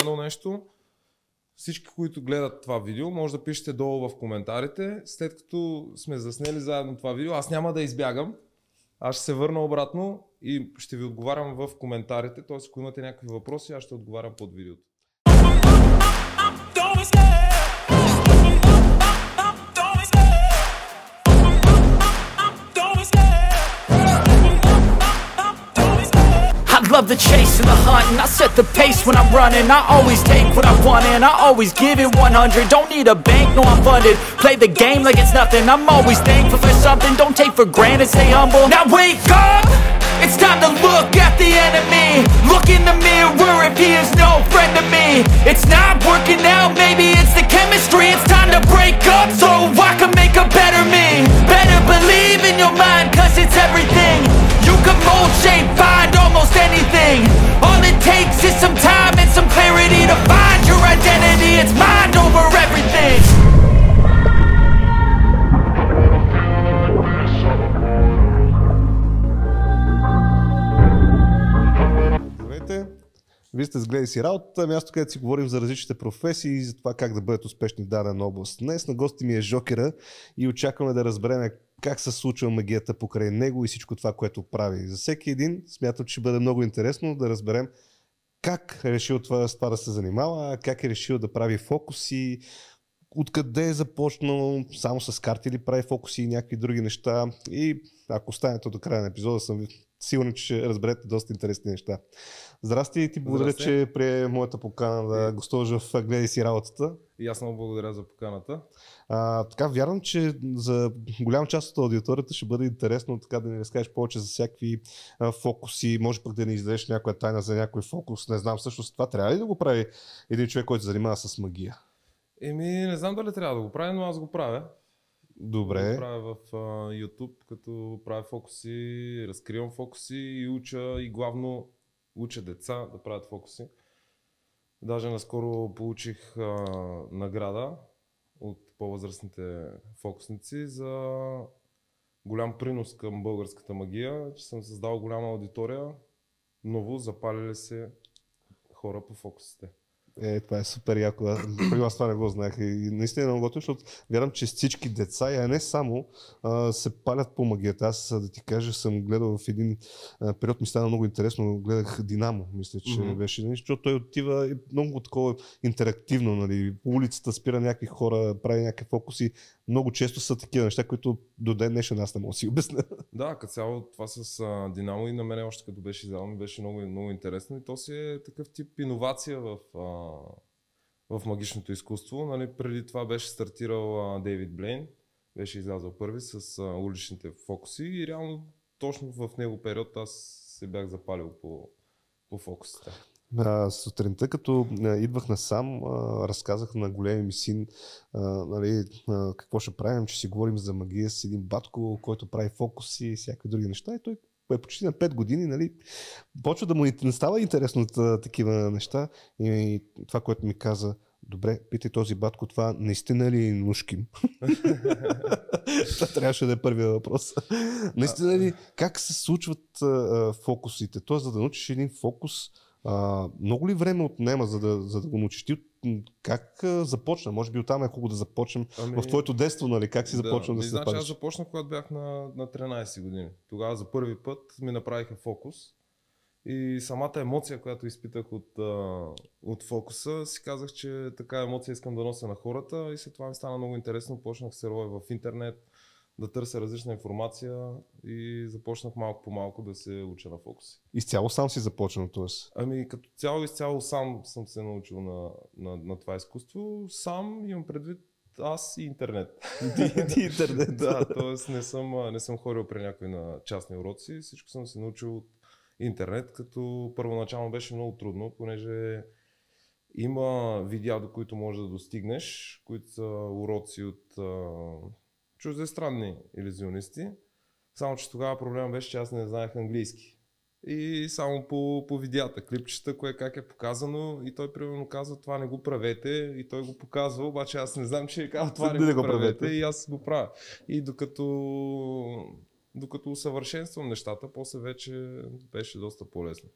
едно нещо. Всички, които гледат това видео, може да пишете долу в коментарите. След като сме заснели заедно това видео, аз няма да избягам. Аз ще се върна обратно и ще ви отговарям в коментарите. Т.е. ако имате някакви въпроси, аз ще отговарям под видеото. Love the chase and the hunt and I set the pace when I'm running. I always take what I want and I always give it 100 Don't need a bank, no I'm funded. Play the game like it's nothing. I'm always thankful for something. Don't take for granted, stay humble. Now wake up! It's time to look at the enemy. Look in the mirror if he is no friend to me. It's not working out, maybe it's the chemistry. It's time to break up so I can make a better me. Better believe in your mind cause it's everything You can mold, shape, find almost anything All it takes is some time and some clarity To find your identity, it's mind over everything! Вие сте с Гледай си работата, място където си говорим за различните професии и за това как да бъдат успешни в дадена област. Днес на гости ми е Жокера и очакваме да разберем как се случва магията покрай него и всичко това, което прави. За всеки един смятам, че ще бъде много интересно да разберем как е решил това, с това да се занимава, как е решил да прави фокуси, откъде е започнал, само с карти или прави фокуси и някакви други неща. И ако останете до края на епизода, съм сигурен, че ще разберете доста интересни неща. Здрасти и ти благодаря, Здрасти. че прие моята покана да гостуваш в Гледай си работата. И аз много благодаря за поканата. А, така, вярвам, че за голяма част от аудиторията ще бъде интересно така да ни разкажеш повече за всякакви а, фокуси, може пък да ни издадеш някоя тайна за някой фокус. Не знам, всъщност това трябва ли да го прави един човек, който се занимава с магия? Еми, не знам дали трябва да го правя, но аз го правя. Добре. Го правя в а, YouTube, като правя фокуси, разкривам фокуси и уча и главно уча деца да правят фокуси. Даже наскоро получих а, награда от по-възрастните фокусници за голям принос към българската магия, че съм създал голяма аудитория, ново запалили се хора по фокусите. Е, това е супер яко. Аз- При вас това не го знаех. И наистина е много готино, защото вярвам, че всички деца, а не само, а, се палят по магията. Аз да ти кажа, съм гледал в един а, период, ми стана много интересно. Гледах Динамо, мисля, че Мгм. беше. нали, Защото той отива и много такова интерактивно. Нали. По улицата спира някакви хора, прави някакви фокуси. Много често са такива неща, които до ден днешен аз не мога да си обясня. Да, като цяло това с а, Динамо и на мен още като беше издавано беше много, много интересно и то си е такъв тип иновация в, а, в магичното изкуство. Нали, преди това беше стартирал а, Дейвид Блейн, беше излязъл първи с а, уличните фокуси и реално точно в него период аз се бях запалил по, по фокусите. А, сутринта, като а, идвах насам, а, разказах на големия ми син а, нали, а, какво ще правим, че си говорим за магия с един батко, който прави фокуси и всякакви други неща. И той е почти на 5 години, нали, почва да му не става интересно от такива неща. И, и това, което ми каза, добре, питай този батко, това наистина ли е нушким? това трябваше да е първия въпрос. наистина ли, как се случват а, фокусите? Тоест, за да научиш един фокус, а, много ли време отнема, за да, за да го научиш? Ти как а, започна? Може би оттам е хубаво да започнем Ами, в твоето детство, нали? Как си започна да, ми, се значи, аз запалиш? започнах, когато бях на, на 13 години. Тогава за първи път ми направиха фокус. И самата емоция, която изпитах от, а, от фокуса, си казах, че така емоция искам да нося на хората и след това ми стана много интересно. Почнах се роя в интернет, да търся различна информация и започнах малко по малко да се уча на фокуси. Изцяло сам си започнал, т.е. Ами като цяло изцяло сам съм се научил на, на, на това изкуство. Сам имам предвид аз и интернет. Ти интернет. да, т.е. не съм, не съм ходил при някой на частни уроци, всичко съм се научил от интернет, като първоначално беше много трудно, понеже има видеа, до които можеш да достигнеш, които са уроци от чуждестранни иллюзионисти. Само, че тогава проблема беше, че аз не знаех английски. И само по, по видеята, клипчета, кое как е показано и той примерно казва това не го правете и той го показва, обаче аз не знам, че е казал това не, го, правете и аз го правя. И докато, докато усъвършенствам нещата, после вече беше доста по-лесно.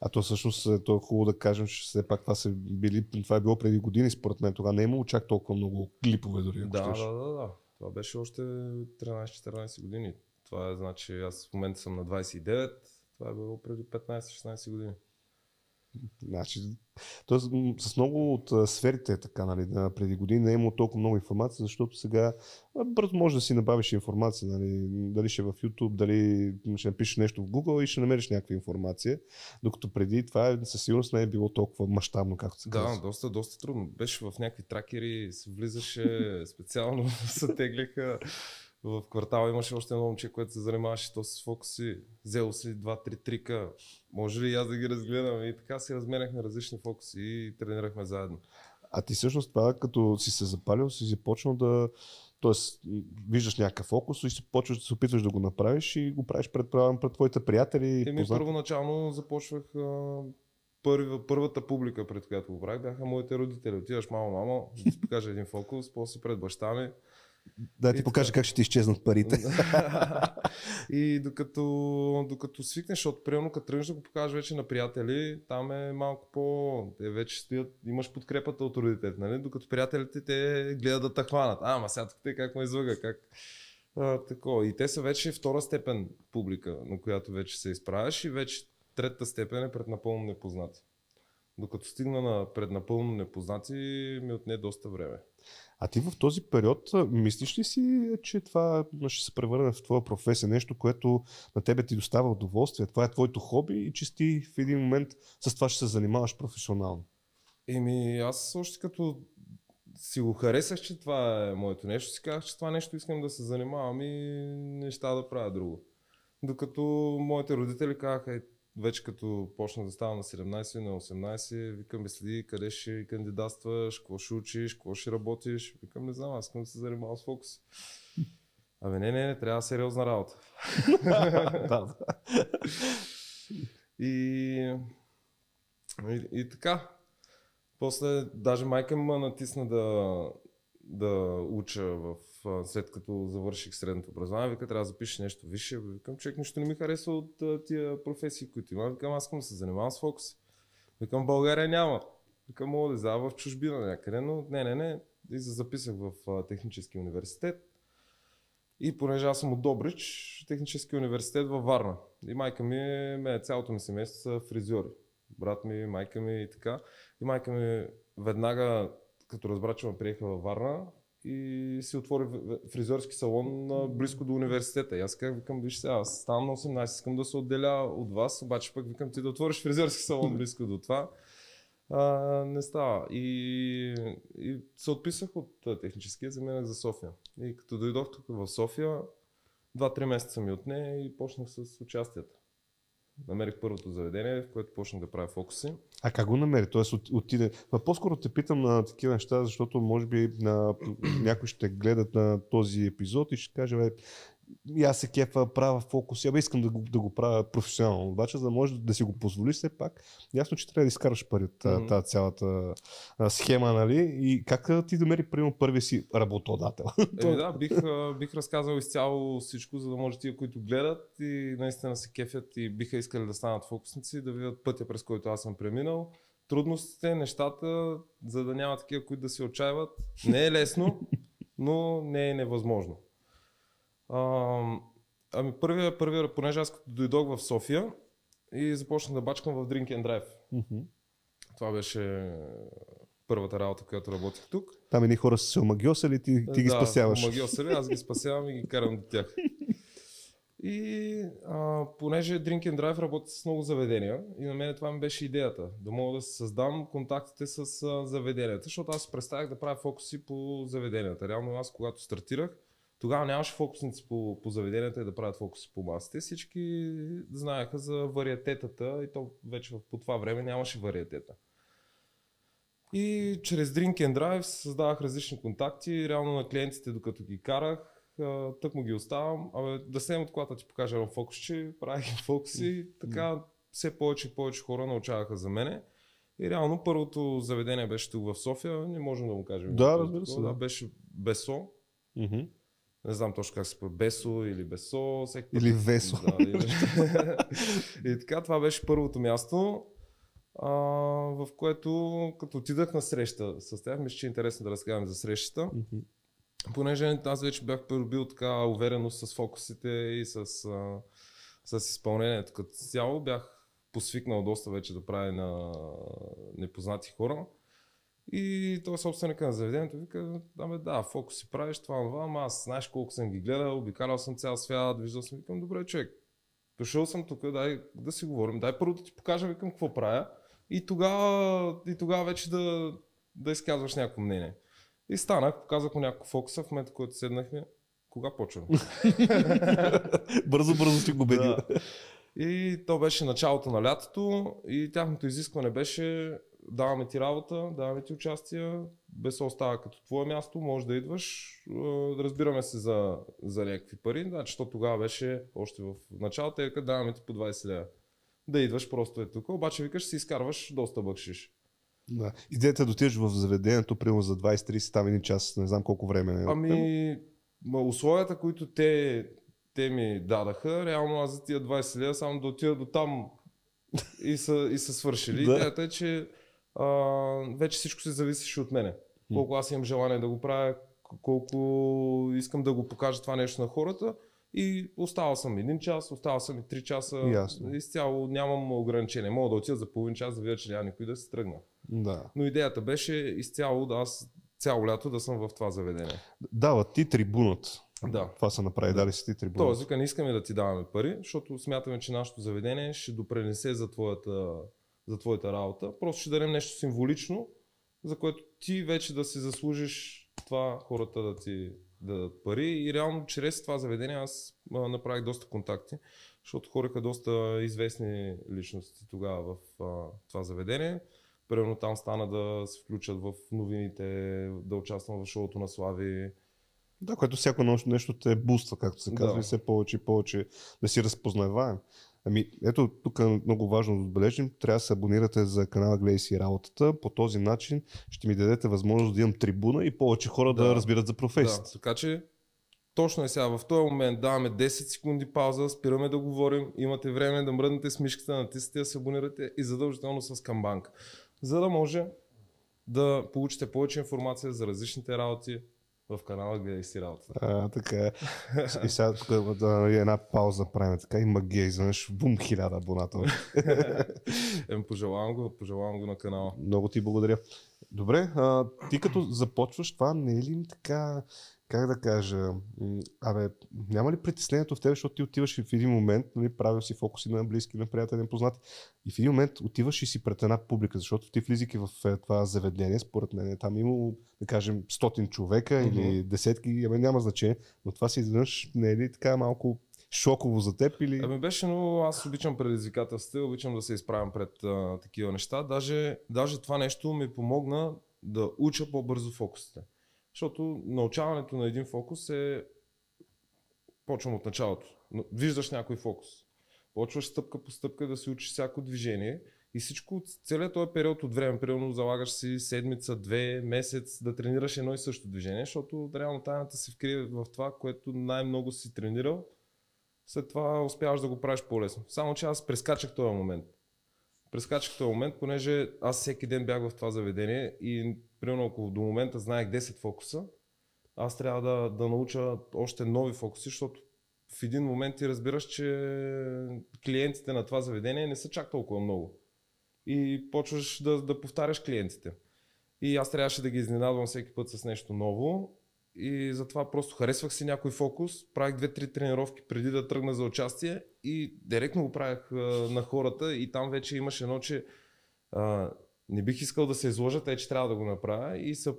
А то всъщност е, то е хубаво да кажем, че все пак това, са били, това е било преди години, според мен. Тогава не е имало чак толкова много клипове дори. Да, да, да, да. Това беше още 13-14 години. Това е значи аз в момента съм на 29, това е било преди 15-16 години. Значи, тоест, с много от сферите е така, нали, да, преди години не е имало толкова много информация, защото сега бързо може да си набавиш информация, нали, дали ще е в YouTube, дали ще напишеш нещо в Google и ще намериш някаква информация, докато преди това със сигурност не е било толкова мащабно, както се Да, казва. доста, доста трудно. Беше в някакви тракери, се влизаше специално, се теглиха. В квартала имаше още едно момче, което се занимаваше то с фокуси. Взело си два-три трика. Може ли аз да ги разгледам? И така си разменяхме различни фокуси и тренирахме заедно. А ти всъщност това, като си се запалил, си започнал да... Тоест, виждаш някакъв фокус и си почваш да се опитваш да го направиш и го правиш пред, пред твоите приятели. Еми, познати. първоначално започвах а, първи, първата публика, пред която го правих, бяха моите родители. Отиваш, мамо, мамо, да ти покажа един фокус, после пред баща ми. Да ти покажа как ще ти изчезнат парите. и докато, докато свикнеш, защото примерно като тръгнеш да го покажеш вече на приятели, там е малко по... Те вече стоят, имаш подкрепата от родителите, нали? Докато приятелите те гледат да те хванат. А, ма сега те как ме излъга, как... А, тако. И те са вече втора степен публика, на която вече се изправяш и вече третата степен е пред напълно непознати. Докато стигна на пред напълно непознати, ми отне доста време. А ти в този период мислиш ли си, че това ще се превърне в твоя професия, нещо, което на тебе ти доставя удоволствие, това е твоето хоби и че ти в един момент с това ще се занимаваш професионално? Еми, аз още като си го харесах, че това е моето нещо, си казах, че това нещо искам да се занимавам и неща да правя друго. Докато моите родители казаха, вече като почнах да ставам на 17, на 18, викам, бе, следи къде ще кандидатстваш, какво ще учиш, какво ще работиш. Викам, не знам, аз искам да се занимавам с фокус. Абе, не, не, не, трябва сериозна работа. И, и, и така. После даже майка ме натисна да, да уча в, след като завърших средното образование. Вика, трябва да запишеш нещо висше. Викам, човек, нищо не ми харесва от тия професии, които имам. Викам, аз искам да се занимавам с фокус. Викам, България няма. Викам, мога да издава в чужбина някъде, но не, не, не. И записах в технически университет. И понеже аз съм от Добрич, технически университет във Варна. И майка ми, ме, цялото ми семейство са фризьори. Брат ми, майка ми и така. И майка ми веднага, като разбра, че ме приеха във Варна, и си отвори фризьорски салон близко до университета. И аз как викам, виж сега, аз ставам на 18, искам да се отделя от вас, обаче пък викам ти да отвориш фризьорски салон близко до това. А, не става. И, и се отписах от техническия, заминах за София. И като дойдох тук в София, два-три месеца ми отне и почнах с участията. Намерих първото заведение, в което почнах да правя фокуси. А как го намери? Тоест от, отиде. Ма по-скоро те питам на такива неща, защото може би на, някой ще гледат на този епизод и ще каже, и аз се кефа, правя фокус, абе искам да го, да го правя професионално. Обаче, за да можеш да си го позволиш все пак, ясно, че трябва да изкараш пари от mm-hmm. тази цялата а, схема, нали? И как ти намери, примерно, първия си работодател? Еми да, бих, бих разказал изцяло всичко, за да може тия, които гледат и наистина се кефят и биха искали да станат фокусници, да видят пътя, през който аз съм преминал. Трудностите, нещата, за да няма такива, които да се отчаиват. Не е лесно, но не е невъзможно. А, ами първия, първия, понеже аз като дойдох в София и започнах да бачкам в Drink and Drive. Мгм. Това беше първата работа, която работих тук. Там едни хора са се омагиосали, ти, ти ги да, спасяваш. омагьосали, аз ги спасявам и ги карам до тях. И а, понеже Drink and Drive работи с много заведения и на мен това ми беше идеята, да мога да създам контактите с а, заведенията, защото аз представях да правя фокуси по заведенията. Реално аз когато стартирах, тогава нямаше фокусници по, по заведенията и да правят фокуси по масите. Всички знаеха за вариатетата и то вече по това време нямаше вариатета. И чрез Drink and Drive създавах различни контакти. Реално на клиентите, докато ги карах, тък му ги оставам. Абе, да седем от колата ти покажа едно фокусче, правих фокуси. Така все повече и повече хора научаваха за мене. И реално първото заведение беше тук в София, не можем да му кажем. Да, разбира се, да. Беше Бесо. Мгм. Не знам точно как се пое, Бесо или Бесо. Всеки път- Или Весо. Да, или... и така, това беше първото място, а, в което като отидах на среща с тях, мисля, че е интересно да разказвам за срещата. Понеже аз вече бях придобил така увереност с фокусите и с, а, с изпълнението като цяло, бях посвикнал доста вече да правя на непознати хора. И той собственика на заведението вика, да, бе, да, фокус си правиш това, това, ама аз знаеш колко съм ги гледал, обикалял съм цял свят, виждал съм, викам, добре, човек, дошъл съм тук, дай да си говорим, дай първо да ти покажа, викам, какво правя и тогава, и тогава вече да, да изказваш някакво мнение. И станах, показах му някакво фокуса, в момента, в който седнахме, кога почваме? бързо, бързо си го убедил. Да. И то беше началото на лятото и тяхното изискване беше даваме ти работа, даваме ти участия, без остава като твое място, може да идваш, е, разбираме се за, за някакви пари, значи то тогава беше още в началото, викат даваме ти по 20 лева. Да идваш просто е тук, обаче викаш си изкарваш доста бъкшиш. Да. Идеята е да отидеш в заведението, примерно за 20-30, там един час, не знам колко време. е. Ами, условията, които те, те ми дадаха, реално аз за тия 20 лева само да отида до там и са, и са свършили. Да. Идеята е, че а, вече всичко се зависеше от мене. Колко аз имам желание да го правя, колко искам да го покажа това нещо на хората. И оставал съм един час, оставал съм и три часа. Ясно. Изцяло нямам ограничение. Мога да отида за половин час да видя, че няма никой да се тръгна. Да. Но идеята беше изцяло да аз цяло лято да съм в това заведение. Дават ти трибунат. Да. Това са направи, дали си ти трибунат. Тоест, вика, не искаме да ти даваме пари, защото смятаме, че нашето заведение ще допренесе за твоята, за твоята работа. Просто ще дадем нещо символично, за което ти вече да си заслужиш това хората да ти дадат пари. И реално чрез това заведение аз а, направих доста контакти, защото хориха доста известни личности тогава в а, това заведение. Примерно там стана да се включат в новините, да участвам в шоуто на Слави. Да, което всяко нещо те буства, както се казва, Да. и все повече и повече да си разпознаваем. Ами, ето, тук е много важно да отбележим, трябва да се абонирате за канала Гледай си работата. По този начин ще ми дадете възможност да имам трибуна и повече хора да, Да. разбират за професията. Да, така че точно е сега. В този момент даваме 10 секунди пауза, спираме да говорим, имате време да мръднете с мишката, натиснете да се абонирате и задължително с камбанка. За да може да получите повече информация за различните работи в канала Гледай си работата. А, така е. И сега тук да, една пауза правим така и магия, изведнъж бум, хиляда абоната. Ем, пожелавам го, пожелавам го на канала. Много ти благодаря. Добре, а, ти като започваш това, не е ли така, как да кажа, абе, няма ли притеснението в теб, защото ти отиваш и в един момент, нали, правил си фокуси на близки, на приятели, на познати, и в един момент отиваш и си пред една публика, защото ти влизайки в е, това заведение, според мен, там има, да кажем, стотин човека Мгм. или десетки, ами няма значение, но това си изведнъж не е ли така малко шоково за теб или... Ами беше, но аз обичам предизвикателства, обичам да се изправям пред а, такива неща. Даже, даже това нещо ми помогна да уча по-бързо фокусите. Защото научаването на един фокус е... Почвам от началото. Виждаш някой фокус. Почваш стъпка по стъпка да си учиш всяко движение и всичко, целият този период от време, примерно залагаш си седмица, две, месец да тренираш едно и също движение, защото реално тайната се вкрие в това, което най-много си тренирал, след това успяваш да го правиш по-лесно. Само, че аз прескачах този момент. Прескачах този момент, понеже аз всеки ден бях в това заведение и примерно ако до момента знаех 10 фокуса, аз трябва да, да науча още нови фокуси, защото в един момент ти разбираш, че клиентите на това заведение не са чак толкова много. И почваш да, да повтаряш клиентите. И аз трябваше да ги изненадвам всеки път с нещо ново. И затова просто харесвах си някой фокус, правих две-три тренировки преди да тръгна за участие и директно го правях а, на хората и там вече имаше едно, че а, не бих искал да се изложа, тъй че трябва да го направя и се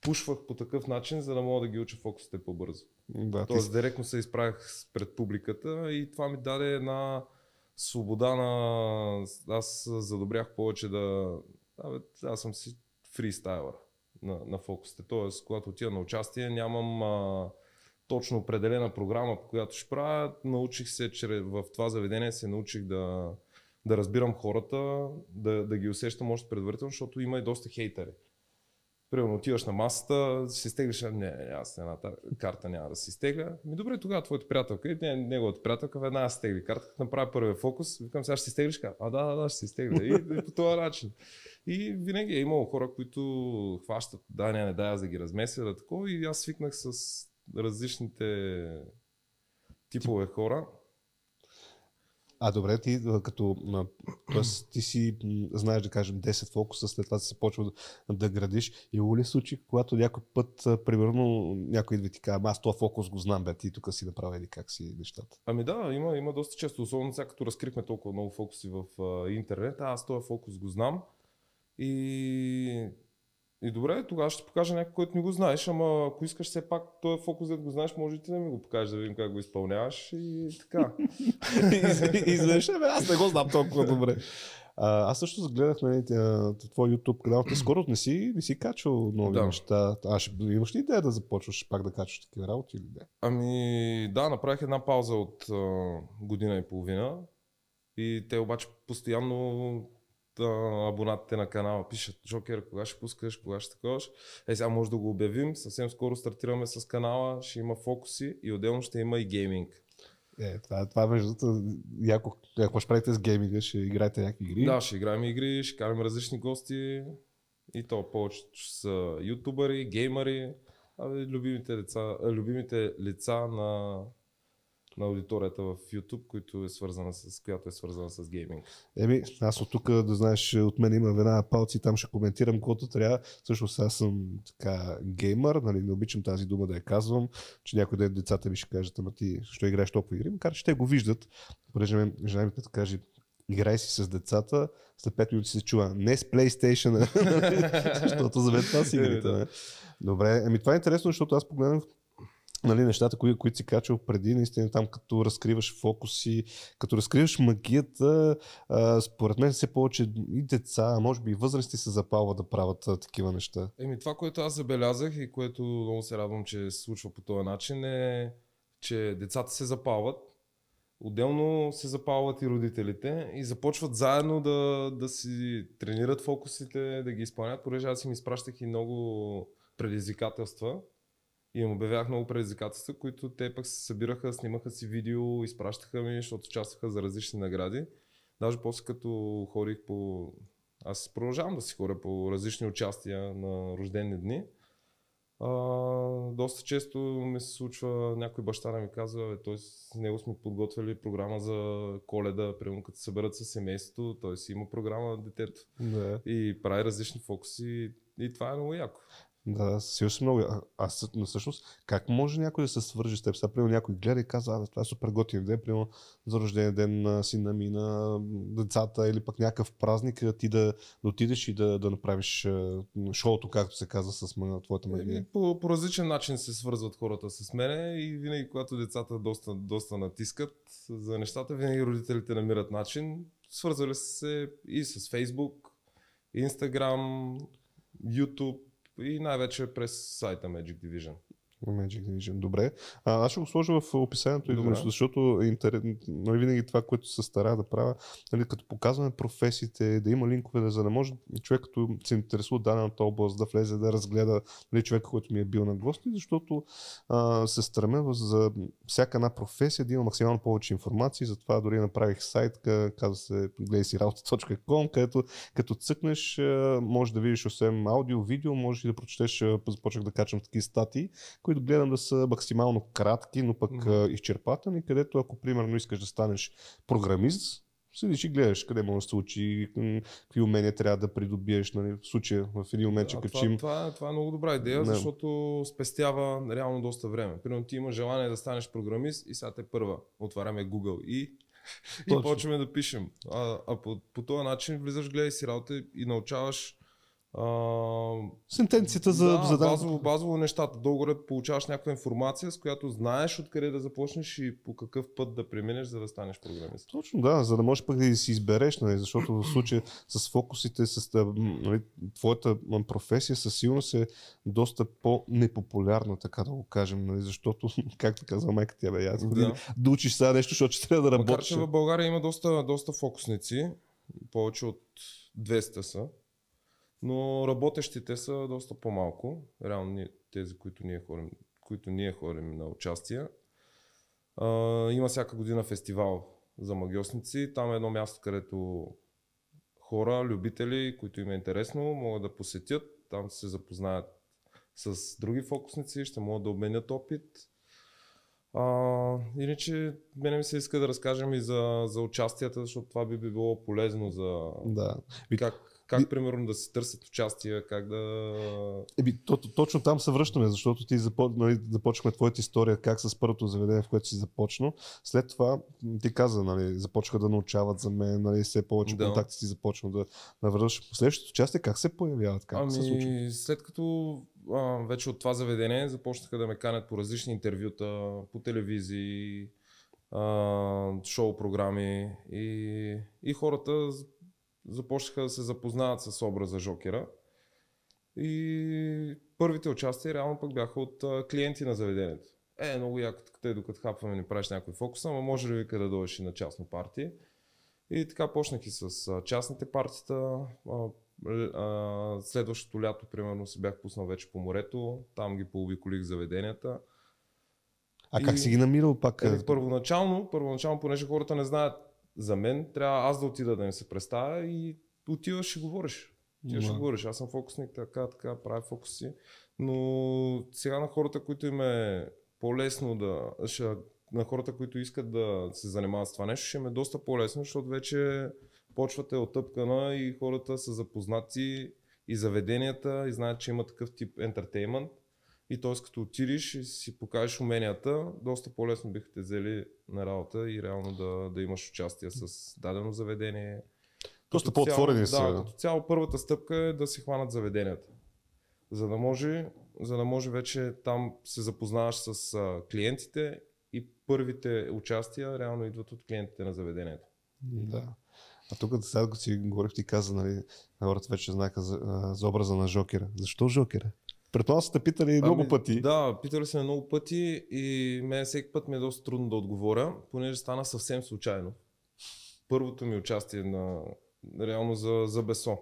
пушвах по такъв начин, за да мога да ги уча фокусите по-бързо. Да, ти Тоест директно се изправях пред публиката и това ми даде една свобода на... Аз задобрях повече да... Абе, аз съм си фристайлър на, на фокусите. Тоест, когато отида на участие, нямам а, точно определена програма, по която ще правя. Научих се, че в това заведение се научих да, да разбирам хората, да, да ги усещам още предварително, защото има и доста хейтери. Примерно отиваш на масата, си изтеглиш, не, не, аз една та- карта няма да си изтегля. Ми добре, тогава твоята приятелка и не, неговата приятелка веднага си изтегли карта, направи първия фокус, викам сега ще си изтеглиш. А да, да, да, ще си изтегля. И, и по този начин. И винаги е имало хора, които хващат, да, не, не, дай аз да ги размеся, да такова. И аз свикнах с различните типове хора. А добре, ти като, тоест, ти си знаеш да кажем 10 фокуса, след това се почва да, да градиш. И ли случай, когато някой път, примерно, някой идва и ти казва, аз този фокус го знам, бе, ти тук си направи или как си нещата. Ами да, има, има доста често, особено сега като разкрихме толкова много фокуси в а, интернет, аз този фокус го знам. И, и добре, тогава ще покажа някой, който не го знаеш, ама ако искаш все пак този фокус да го знаеш, може и ти да ми го покажеш, да видим как го изпълняваш и така. изведнъж, бе, аз не го знам толкова добре. А, аз също загледах нали, тя- твой YouTube канал. Ти скоро не си, не си качвал нови Да. неща. А ще, имаш ли идея да започваш пак да качваш такива работи или не? Ами да, направих една пауза от а, година и половина и те обаче постоянно а, абонатите на канала пишат, Жокер, кога ще пускаш, кога ще таковаш. Е, сега може да го обявим, съвсем скоро стартираме с канала, ще има фокуси и отделно ще има и гейминг. Е, това, това между другото, яко, ако ще правите с гейминга, ще играете някакви игри. Да, ще играем игри, ще караме различни гости и то повечето ще са ютубъри, геймъри, абе, любимите, деца, а, любимите лица на, на аудиторията в YouTube, които е свързана с, която е свързана с гейминг. Еми, аз от тук, да знаеш, от мен има веднага палци, там ще коментирам каквото трябва. Всъщност аз съм така геймър, нали, не обичам тази дума да я казвам, че някой ден децата ми ще кажат, ама ти що играеш толкова игри, макар че те го виждат, понеже мен жена ми като каже, играй си с децата, след 5 минути се чува, не с PlayStation, защото за мен това са игрите. Е. Добре, ами това е интересно, защото аз погледнах нали, нещата, кои, които си качвал преди, наистина там като разкриваш фокуси, като разкриваш магията, а, според мен все повече и деца, може би и възрасти се запалват да правят а, такива неща. Еми това, което аз забелязах и което много се радвам, че се случва по този начин е, че децата се запалват, отделно се запалват и родителите и започват заедно да, да си тренират фокусите, да ги изпълнят, понеже аз им изпращах и много предизвикателства и им обявях много предизвикателства, които те пък се събираха, снимаха си видео, изпращаха ми, защото участваха за различни награди. Даже после като ходих по... Аз продължавам да си ходя по различни участия на рождени дни. А, доста често ми се случва, някой баща да ми казва, бе, той с него сме подготвили програма за коледа, примерно като се съберат със семейството, той си има програма на детето Да. и прави различни фокуси и това е много яко. Да, сигурно съм много. А, аз но всъщност, как може някой да се свържи с теб? Сега, примерно, някой гледа и казва, а, това е супер готин ден, примерно за рождения ден на сина ми, на децата или пък някакъв празник, а ти да, да отидеш и да, да направиш а, шоуто, както се казва, с ма- твоята магия. По, по различен начин се свързват хората с мене и винаги, когато децата доста, доста натискат за нещата, винаги родителите намират начин. Свързвали са се и с Facebook, Instagram, YouTube и най-вече през сайта Magic Division. Magic Division. Добре. А, аз ще го сложа в описанието, Добре. Защото интерес, нали, винаги това, което се старая да правя, нали, като показваме професиите, да има линкове, за да може човек, като се интересува от дадената област, да влезе, да разгледа нали, човека, който ми е бил на гости, защото а, се стремя за всяка една професия да има максимално повече информация. Затова дори направих сайт, ка- казва се гледай си работа.com, където като цъкнеш, а, можеш да видиш освен аудио, видео, можеш и да прочетеш, започнах да качвам такива статии, които гледам да са максимално кратки, но пък а, изчерпателни, където ако примерно искаш да станеш програмист, седиш и гледаш къде може да се случи, м, какви умения трябва да придобиеш. Нали, в случая в един момент, че качим. това, това, това е много добра идея, Да. защото спестява реално доста време. Примерно ти имаш желание да станеш програмист и сега те първа отваряме Google и, и почваме да пишем. А, а по, по този начин влизаш, гледай си работа и научаваш а, Сентенцията за, да, за да- базово, базово нещата. Долу-горе получаваш някаква информация, с която знаеш откъде да започнеш и по какъв път да преминеш, за да станеш програмист. Точно да, за да можеш пък да си избереш, нали, защото в случая с фокусите, с нали, твоята професия със сигурност е доста по-непопулярна, така да го кажем, нали, защото, както казва майка ти, бе, аз да. Да. учиш сега нещо, защото ще трябва да Макар, работиш. че в България има доста, доста фокусници, повече от 200 са. Но работещите са доста по-малко. Реално тези, които ние ходим, които ние ходим на участие. А, има всяка година фестивал за магиосници. Там е едно място, където хора, любители, които им е интересно, могат да посетят. Там се запознаят с други фокусници, ще могат да обменят опит. А, иначе, мене ми се иска да разкажем и за, за участията, защото това би било полезно за Да. Как, как примерно да се търсят участия, как да... Еби, то, то, точно там се връщаме, защото ти запо, нали, започнахме твоята история как с първото заведение, в което си започнал. След това ти каза, нали, започнаха да научават за мен, нали, все повече Да. контакти си започна да навършиш. Последващото участие как се появяват? Как се случва? Ами, след като а, вече от това заведение започнаха да ме канят по различни интервюта, по телевизии, а, шоу програми и, и хората започнаха да се запознават с образа Жокера. И първите участия реално пък бяха от а, клиенти на заведението. Е, много яко, те докато хапваме ни правиш някой фокус, ама може ли вика да дойдеш и на частно партия? И така почнах и с а, частните партита. А, л- а, следващото лято, примерно, се бях пуснал вече по морето. Там ги пообиколих заведенията. А как и- си ги намирал пак? Еми, е, първоначално, първоначално, понеже хората не знаят за мен, трябва аз да отида да им се представя и отиваш и говориш. Отиваш и Да. говориш. Аз съм фокусник, така, така, правя фокуси. Но сега на хората, които им е по-лесно да... Ще, на хората, които искат да се занимават с това нещо, ще им е доста по-лесно, защото вече почвата е отъпкана и хората са запознати и заведенията и знаят, че има такъв тип ентертеймент. И т.е. като отидеш и си покажеш уменията, доста по-лесно биха те взели на работа и реално да, да имаш участие с дадено заведение. Доста по-отворени са. Да, като цяло първата стъпка е да се хванат заведенията. За да може, за да може вече там се запознаваш с а, клиентите и първите участия реално идват от клиентите на заведението. Да. А тук сега си говорих, ти каза, нали, хората вече знаеха за, за образа на Жокера. Защо Жокера? Предполагам сте питали много пъти. Ами, Да, питали сме много пъти и мен всеки път ми е доста трудно да отговоря, понеже стана съвсем случайно. Първото ми участие на реално за, за Бесо.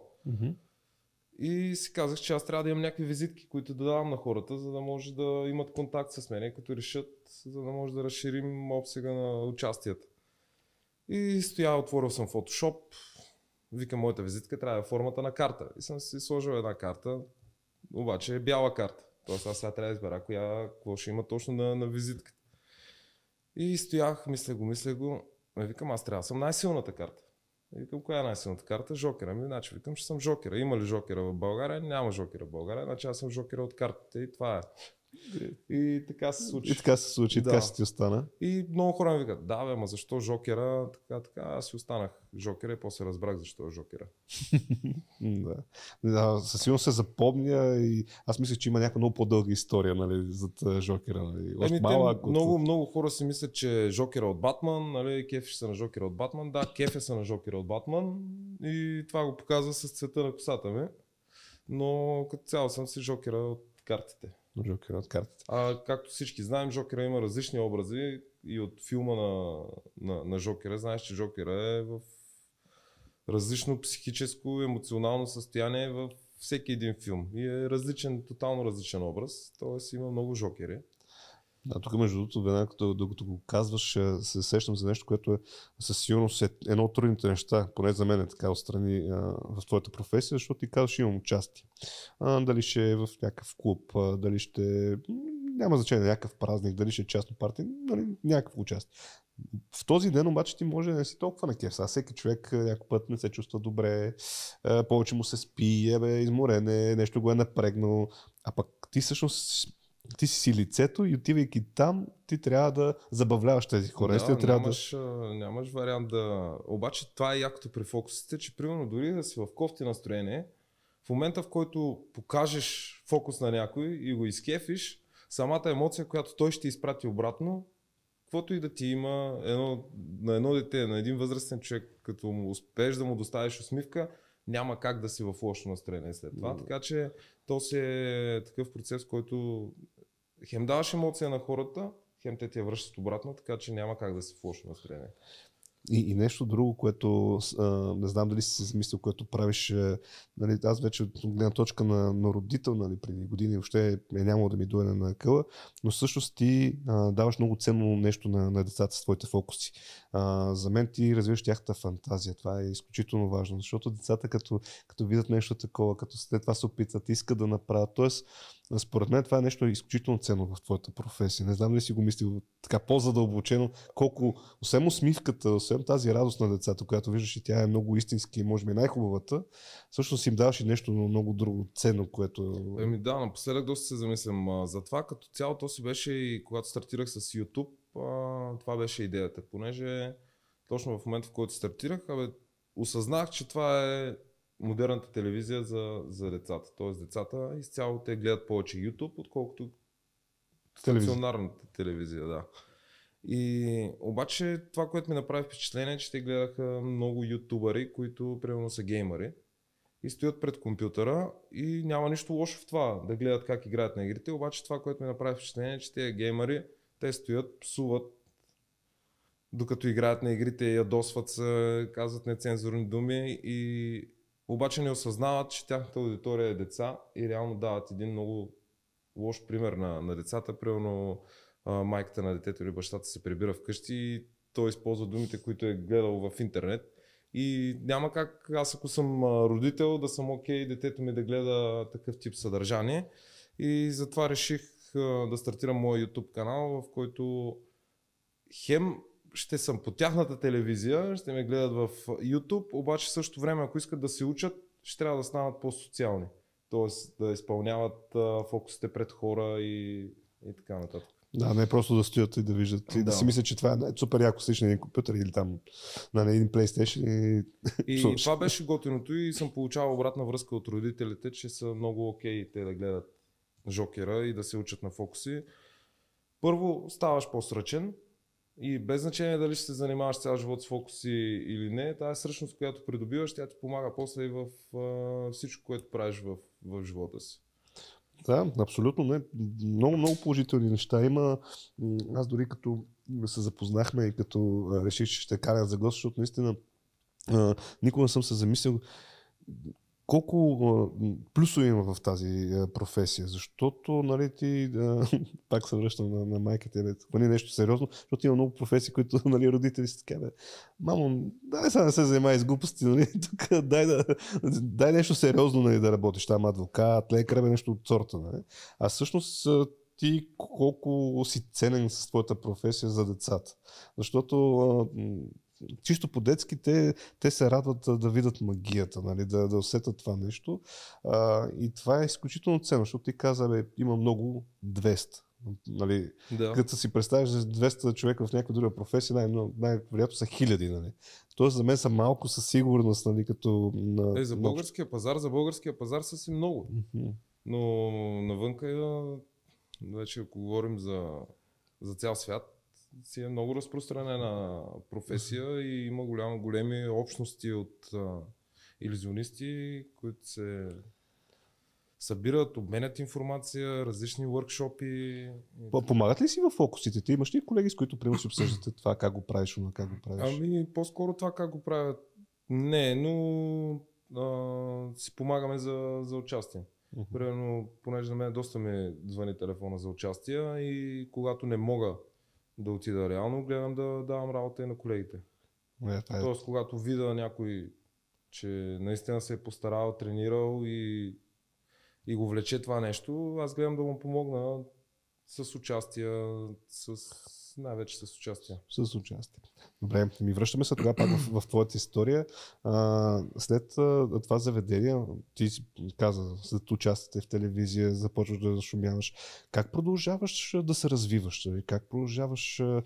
И си казах, че аз трябва да имам някакви визитки, които да давам на хората, за да може да имат контакт с мен, като решат, за да може да разширим обсега на участията. И стоя, отворил съм Photoshop, викам моята визитка, трябва да е формата на карта. И съм си сложил една карта, обаче е бяла карта. Тоест аз сега трябва да избера коя, какво ще има точно на, на визитката. И стоях, мисля го, мисля го. Ме викам, аз трябва да съм най-силната карта. И викам, коя е най-силната карта? Жокера. Ми, значи викам, че съм Жокера. Има ли Жокера в България? Няма Жокера в България. Значи аз съм Жокера от картите и това е. И така се случи. И така се случи, Да. така си ти остана. И много хора ми викат, да бе, ма защо Жокера? Така, така, аз си останах Жокера и после разбрах защо е Жокера. Да. да. Със сигурност се запомня и аз мисля, че има някаква много по-дълга история нали, зад Жокера. Нали. Още Еми, малък. те, много, много хора си мислят, че Жокера от Батман, нали, кефи са на Жокера от Батман. Да, кефи са на Жокера от Батман и това го показва с цвета на косата ми. Но като цяло съм си Жокера от картите. От Жокера от картите. А както всички знаем, Жокера има различни образи и от филма на, на, на Жокера. Знаеш, че Жокера е в различно психическо, емоционално състояние във всеки един филм. И е различен, тотално различен образ. Тоест има много Жокери. Да, тук между другото, веднага като, докато го казваш, а, се сещам за нещо, което е със сигурност е едно от трудните неща, поне за мен е така отстрани а, в твоята професия, защото ти казваш имам участие. А, дали ще е в някакъв клуб, а, дали ще няма значение, някакъв празник, дали ще е частно партия, нали, някакво участие. В този ден обаче ти може да не си толкова на кеф. Всеки човек а, някой път не се чувства добре, а, повече му се спи, ебе, изморен е, нещо го е напрегнал. А пък ти всъщност ти си лицето и отивайки там, ти трябва да забавляваш тези хора. Да, Естествено, трябва нямаш, а, нямаш вариант да... Обаче това е якото при фокусите, че примерно дори да си в кофти настроение, в момента в който покажеш фокус на някой и го изкефиш, самата емоция, която той ще изпрати обратно, каквото и да ти има едно, на едно дете, на един възрастен човек, като му успееш да му доставиш усмивка, няма как да си в лошо настроение след това. Така че то си е такъв процес, който хем даваш емоция на хората, хем те ти я връщат обратно, така че няма как да си в лошо настроение. И, и нещо друго, което а, не знам дали си замислил, което правиш, а, нали, аз вече от гледна точка на, на родител, нали, преди години въобще е нямало да ми дойде на къла, но всъщност ти а, даваш много ценно нещо на, на децата с твоите фокуси. А, за мен ти развиваш тяхната фантазия. Това е изключително важно, защото децата като, като видят нещо такова, като след това се опитват, искат да направят. Тоест, според мен това е нещо изключително ценно в твоята професия. Не знам дали си го мислил така по-задълбочено, колко, освен усмивката, освен тази радост на децата, която виждаш и тя е много истински и може би най-хубавата, всъщност им даваш и нещо много друго ценно, което... Еми да, напоследък доста се замислям за това. Като цяло то си беше и когато стартирах с YouTube, това беше идеята. Понеже точно в момента, в който стартирах, абе, осъзнах, че това е модерната телевизия за, за децата. Тоест децата изцяло те гледат повече YouTube, отколкото стационарната телевизия, да. И обаче това, което ми направи впечатление, е, че те гледаха много ютубъри, които примерно са геймъри и стоят пред компютъра и няма нищо лошо в това да гледат как играят на игрите, обаче това, което ми направи впечатление, е, че тези геймъри, те стоят, псуват, докато играят на игрите, ядосват се, казват нецензурни думи и обаче не осъзнават, че тяхната аудитория е деца и реално дават един много лош пример на, на децата. Примерно майката на детето или бащата се прибира вкъщи и той използва думите, които е гледал в интернет. И няма как аз ако съм родител да съм окей детето ми да гледа такъв тип съдържание. И затова реших да стартирам моя YouTube канал, в който хем ще съм по тяхната телевизия, ще ме гледат в YouTube, обаче в същото време, ако искат да се учат, ще трябва да станат по-социални. Тоест да изпълняват а, фокусите пред хора и, и така нататък. Да, не просто да стоят и да виждат и да, Да. си мислят, че това е супер яко седиш на един компютър или там на един PlayStation и И това беше готиното и съм получавал обратна връзка от родителите, че са много окей те да гледат жокера и да се учат на фокуси. Първо, ставаш по-сръчен и без значение дали ще се занимаваш цял живот с фокуси или не, тази сръчност, която придобиваш, тя ти помага после и в а, всичко, което правиш в, в живота си. Да, абсолютно не. Много, много положителни неща има. Аз дори като се запознахме и като реших, че ще каря за гост, защото наистина а, никога не съм се замислил колко плюсове има в тази професия, защото, нали, ти, пак се връщам на, на майката, бе, хвани нещо сериозно, защото има много професии, които, нали, родители са така, бе, мамо, дай сега не се занимай с глупости, нали, тук дай, да, дай нещо сериозно, нали, да работиш там, адвокат, лекар, бе, нещо от сорта, нали. А всъщност ти колко си ценен с твоята професия за децата. Защото чисто по-детски те, те се радват да видят магията, нали, да, да усетят това нещо. А, и това е изключително ценно, защото ти каза, бе, има много 200. Нали, Да. като си представиш за 200 човека в някаква друга професия, най- най-вероятно са хиляди. Нали. Тоест за мен са малко със сигурност, нали, като на, Е, за българския пазар, за българския пазар са си много. Но навънка, е, вече ако говорим за, за цял свят, си е много разпространена професия и има голямо, големи общности от а, иллюзионисти, които се събират, обменят информация, различни. П- Помагат ли си в фокусите? Ти имаш ли колеги, с които примерно си обсъждате това, как го правиш, на как го правиш? Ами, по-скоро това как го правят. Не, но а, си помагаме за, за участие. Мгм. Примерно, понеже на мен доста ми звъни телефона за участие и когато не мога да отида реално, гледам да давам работа и на колегите. Е, това е- Тоест, когато видя някой, че наистина се е постарал, тренирал и, и го влече това нещо, аз гледам да му помогна с участие, с, най-вече с участие. С участие. Добре, ми връщаме се тогава пак в, в твоята история. А, след а, това заведение, ти си каза, след участите в телевизия, започваш да зашумяваш. Как продължаваш да се развиваш? нали? Как продължаваш а,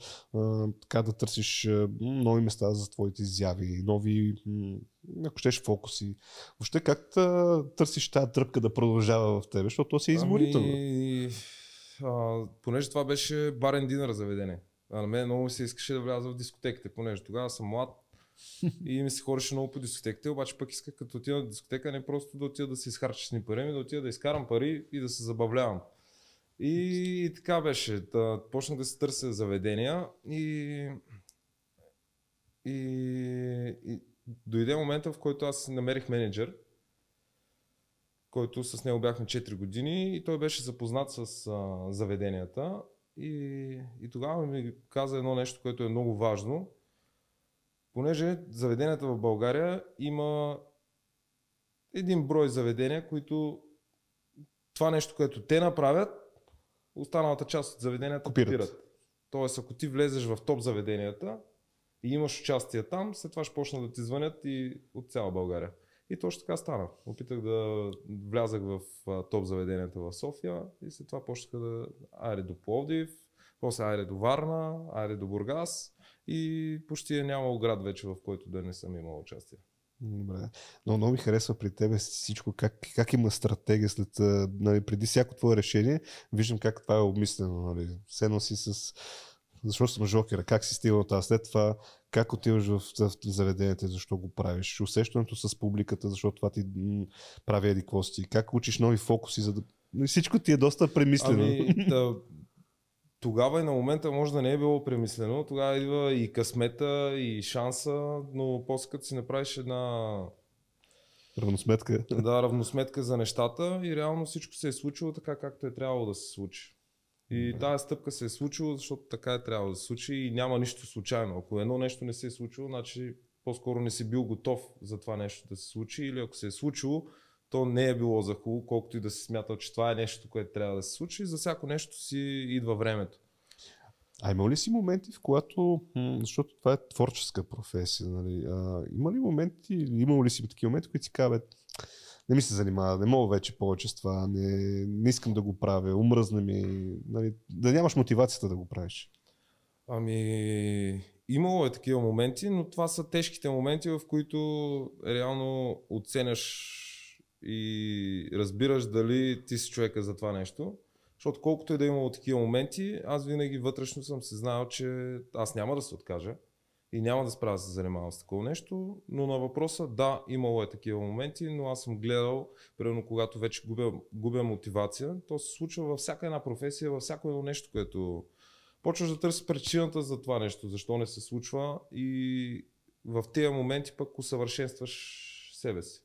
така да търсиш нови места за твоите изяви, нови, ако щеш, фокуси? Въобще как търсиш тази тръпка да продължава в тебе, защото то си е изморително. Ами, а, понеже това беше барен динър заведение. А на мен много ми се искаше да вляза в дискотеките, понеже тогава съм млад и ми се ходеше много по дискотеките, обаче пък исках като отида на дискотека не просто да отида да си изхарча с ни пари, ами да отида да изкарам пари и да се забавлявам. И, и така беше. Та, почнах да се търся заведения и И, и дойде момента, в който аз намерих менеджер, който с него бях на 4 години и той беше запознат с а, заведенията. И, и тогава ми каза едно нещо, което е много важно. Понеже заведенията в България има един брой заведения, които това нещо, което те направят, останалата част от заведенията Копират. копират. Тоест, ако ти влезеш в топ заведенията и имаш участие там, след това ще почнат да ти звънят и от цяла България. И точно така стана. Опитах да влязах в топ заведенията в София и след това почнаха да айде до Пловдив, после айде до Варна, айде до Бургас и почти е нямало град вече, в който да не съм имал участие. Добре. Но много ми харесва при тебе всичко, как, как има стратегия след, нали, преди всяко твое решение. Виждам как това е обмислено. Нали. Все едно си с... Защо съм жокера? Как си стигнал това? След това как отиваш в, в заведенията, защо го правиш? Усещането с публиката, защо това ти м, прави еди си? Как учиш нови фокуси, за да... Всичко ти е доста премислено. Ами, да, тогава и на момента може да не е било премислено. Тогава идва и късмета, и шанса, но после като си направиш една Равносметка. да, равносметка за нещата и реално всичко се е случило така, както е трябвало да се случи. И тази стъпка се е случила, защото така е трябвало да се случи и няма нищо случайно. Ако едно нещо не се е случило, значи по-скоро не си бил готов за това нещо да се случи или ако се е случило, то не е било за хубаво, колкото и да си смятал, че това е нещо, което трябва да се случи. За всяко нещо си идва времето. А има ли си моменти, в когато, м, защото това е творческа професия, нали? а, има ли моменти, имало ли си такива моменти, които си казват, не ми се занимава, не мога вече повече с това, не, не искам да го правя, умръзна ми, нали, да нямаш мотивацията да го правиш. Ами, имало е такива моменти, но това са тежките моменти, в които реално оценяш и разбираш дали ти си човека за това нещо. Защото колкото и да е имало такива моменти, аз винаги вътрешно съм се знаел, че аз няма да се откажа и няма да спра да се занимавам с такова нещо, но на въпроса да, имало е такива моменти, но аз съм гледал, примерно когато вече губя, губя мотивация, то се случва във всяка една професия, във всяко едно нещо, което почваш да търсиш причината за това нещо, защо не се случва и в тези моменти пък усъвършенстваш себе си.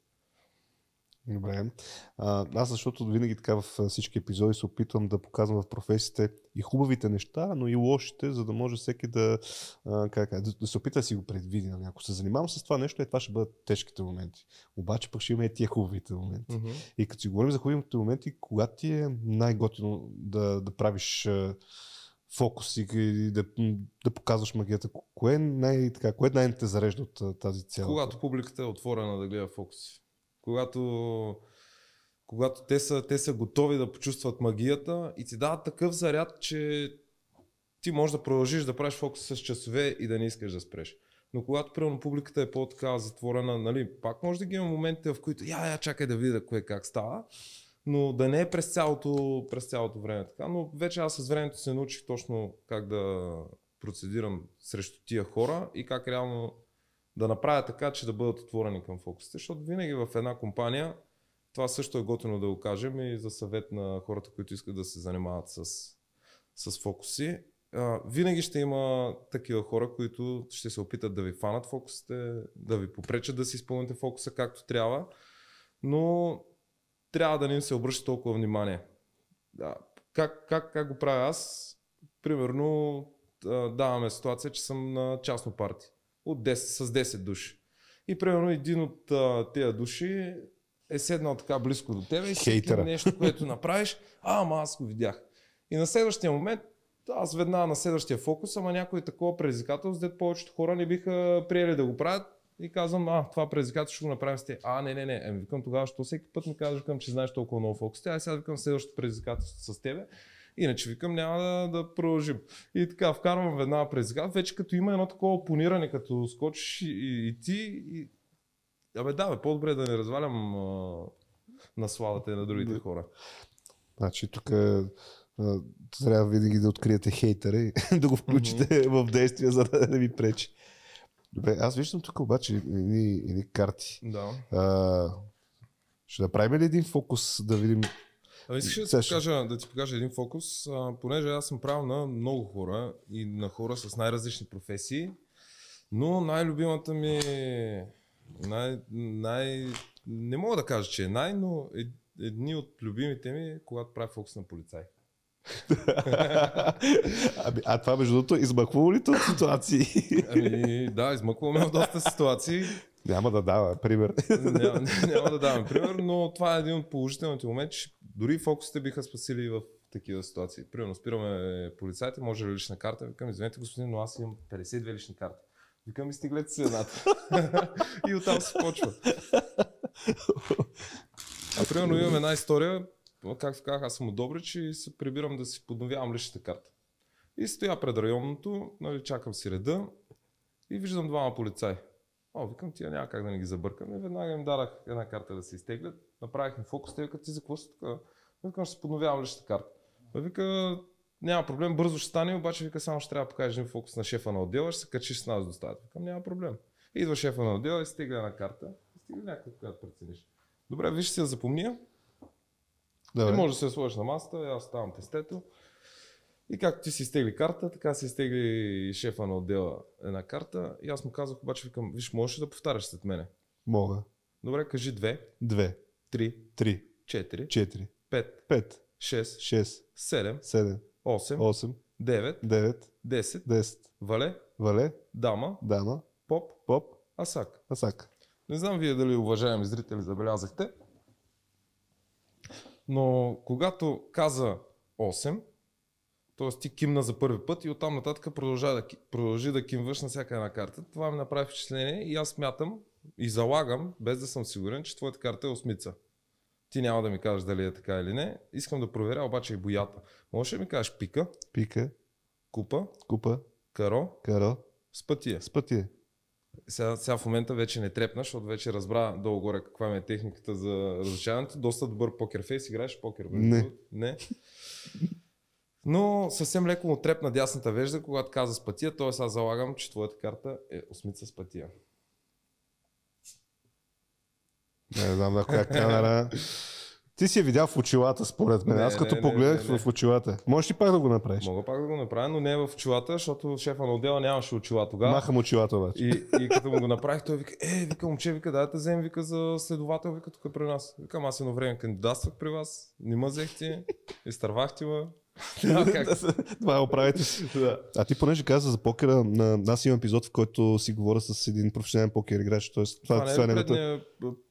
Добре. А, аз защото винаги така в а, всички епизоди се опитвам да показвам в професиите и хубавите неща, но и лошите, за да може всеки да, а, как, да, да се опита да си го предвиди. Нали? Ако се занимавам с това нещо, е, това ще бъдат тежките моменти. Обаче пък ще има и тия хубавите моменти. Mm-hmm. И като си говорим за хубавите моменти, кога ти е най-готино да, да правиш фокус и да, да показваш магията? Кое е, най- така, кое най- те зарежда от тази цялата? Когато публиката е отворена да гледа фокуси. Когато, когато те, са, те са готови да почувстват магията и ти дават такъв заряд, че ти можеш да продължиш да правиш фокус с часове и да не искаш да спреш. Но когато примерно публиката е по-така затворена, нали, пак може да ги има моменти, в които я, я, чакай да видя кое как става, но да не е през цялото, през цялото време така. Но вече аз с времето се научих точно как да процедирам срещу тия хора и как реално да направя така, че да бъдат отворени към фокусите, защото винаги в една компания, това също е готино да го кажем и за съвет на хората, които искат да се занимават с, с фокуси. А, винаги ще има такива хора, които ще се опитат да ви фанат фокусите, да ви попречат да си изпълните фокуса както трябва, но трябва да не им се обръща толкова внимание. Да. Как, как, как го правя аз? Примерно даваме ситуация, че съм на частно парти от 10, с 10 души. И примерно един от а, тези души е седнал така близко до тебе и всеки нещо, което направиш, а, ама аз го видях. И на следващия момент, аз веднага на следващия фокус, ама някой такова предизвикателство, дето повечето хора не биха приели да го правят и казвам, а, това предизвикателство ще го направим с те. А, не, не, не. Еми, викам тогава, що всеки път ми казваш, викам, че знаеш толкова много фокуси. Ай, сега викам следващото предизвикателство с тебе. Иначе викам, няма да, да продължим. И така, вкарвам веднага предизвикателство. Вече като има едно такова опониране, като скочиш и, и, и ти. И... Абе, да, бе, по-добре да не развалям а, насладата и на другите Да. хора. Значи тук трябва винаги да откриете хейтера и да го включите в действие, за да не ви пречи. Добре, аз виждам тук обаче едни, едни карти. Да. А, ще направим ли един фокус да видим? А искаш да ти, покажа, да ти покажа един фокус, а, понеже аз съм правил на много хора и на хора с най-различни професии. Но най-любимата ми, най, най, не мога да кажа, че е най, но е, едни от любимите ми, когато правя фокус на полицай. Ами, а това между другото, измъквало ли от ситуации? Ами, да, измъкваме в доста ситуации. Няма да дава, пример. няма, няма да давам пример, но това е един от положителните моменти, че дори фокусите биха спасили в такива ситуации. Примерно спираме полицайите, може ли лична карта? Викам, извинете господин, но аз имам 52 лични карти. Викам, изтеглете си едната. и оттам се почва. А примерно имам една история, както казах, аз съм Добрич и се прибирам да си подновявам личната карта. И стоя пред районното, нали, чакам си реда и виждам двама полицаи. О, викам, тия няма как да не ги забъркам. И веднага им дарах една карта да се изтеглят. Направих им фокус, те викат, ти за какво си тук? Викам, ще подновявам личната карта. Той вика, няма проблем, бързо ще стане, обаче вика, само ще трябва да покажеш един фокус на шефа на отдела, ще се качиш с нас до стаята. Викам, няма проблем. Идва шефа на отдела и стига една карта. И стига някаква, която прецениш. Добре, виж си я запомния. Ти Добре. може да се сложиш на масата, аз ставам тестето. И както ти си изтегли карта, така си изтегли шефа на отдела една карта. И аз му казах, обаче викам, виж, можеш ли да повтаряш след мене? Мога. Добре, кажи две, Две, три, три, четири, четири, пет, пет, шест, шест, седем, седем, осем, осем, девет, девет, десет, десет. вале, Вале, дама, дама, поп, поп, асак. асак. Не знам вие дали уважаеми зрители забелязахте, но когато каза 8, т.е. ти кимна за първи път и оттам нататък продължа да, продължи да кимваш на всяка една карта. Това ми направи впечатление и аз смятам и залагам, без да съм сигурен, че твоята карта е осмица. Ти няма да ми кажеш дали е така или не. Искам да проверя обаче и боята. Можеш ли да ми кажеш пика, Пика, купа, купа, каро, каро, спътие. спътие. Сега, сега в момента вече не трепна, защото вече разбра долу-горе каква ми е техниката за разрешаването. Доста добър покер фейс. Играеш покер? Не. Не. Но съвсем леко му трепна дясната вежда, когато каза с пътия, т.е. аз залагам, че твоята карта е осмица с пътия. Не знам на коя камера. Ти си я видял в очилата, според мен. Не, Аз като не, погледнах не, не. в очилата. Можеш ли пак да го направиш? Мога пак да го направя, но не в очилата, защото шефа на отдела нямаше очила тогава. Махам очилата обаче. И, и като му го направих, той вика, е, вика, момче, вика, дай да те вземем, вика, за следовател, вика, тук при нас. Викам, аз едно време кандидатствах при вас, не ме взехте, изтървахте ме. Това е оправите си. Да. А ти понеже каза за покера, на, аз имам епизод, в който си говоря с един професионален покер играч. Тоест, това, Това, това, не е е предния,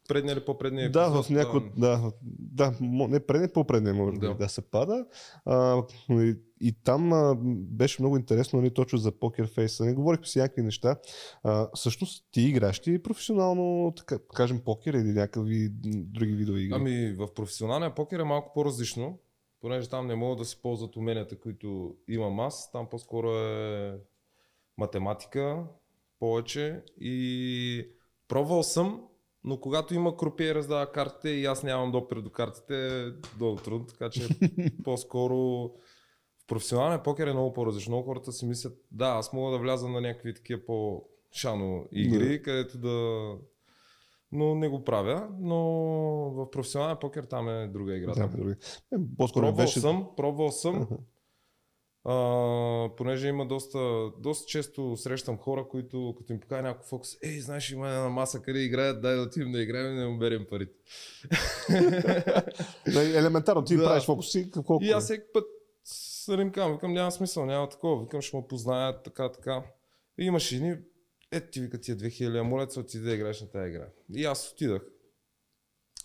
предния или по-предния Да, епизод, в някой, да, да, не предния, по-предния може да. Да. да се пада. А, и, и там а, беше много интересно, нали, точно за покер фейса. Не говорихме си някакви неща. А, всъщност ти играш ли професионално, така, кажем, покер или някакви други видове игри? Ами в професионалния покер е малко по-различно, понеже там не могат да се ползват уменията, които имам аз. Там по-скоро е математика повече и пробвал съм, но когато има крупие раздава картите и аз нямам допир до картите, много трудно, така че по-скоро в професионалния покер е много по-различно. Много хората си мислят, да, аз мога да вляза на някакви такива по-шано игри, където да но не го правя, но в професионален покер там е друга игра. да, други. Е, по-скоро Пробвал беше... съм, пробвал съм. А, понеже има доста, доста често срещам хора, които като им покажа някакъв фокус, ей, знаеш, има една маса къде играят, дай да отидем да играем и да му берем парите. Нали, Елементарно, ти Да. правиш фокуси, колко И аз всеки път се им казвам, викам, няма смисъл, няма такова, викам, ще ме познаят, така, така. И имаше едни, е, ти вика тия 2000, моля се, отиди да играеш на тази игра. И аз отидах.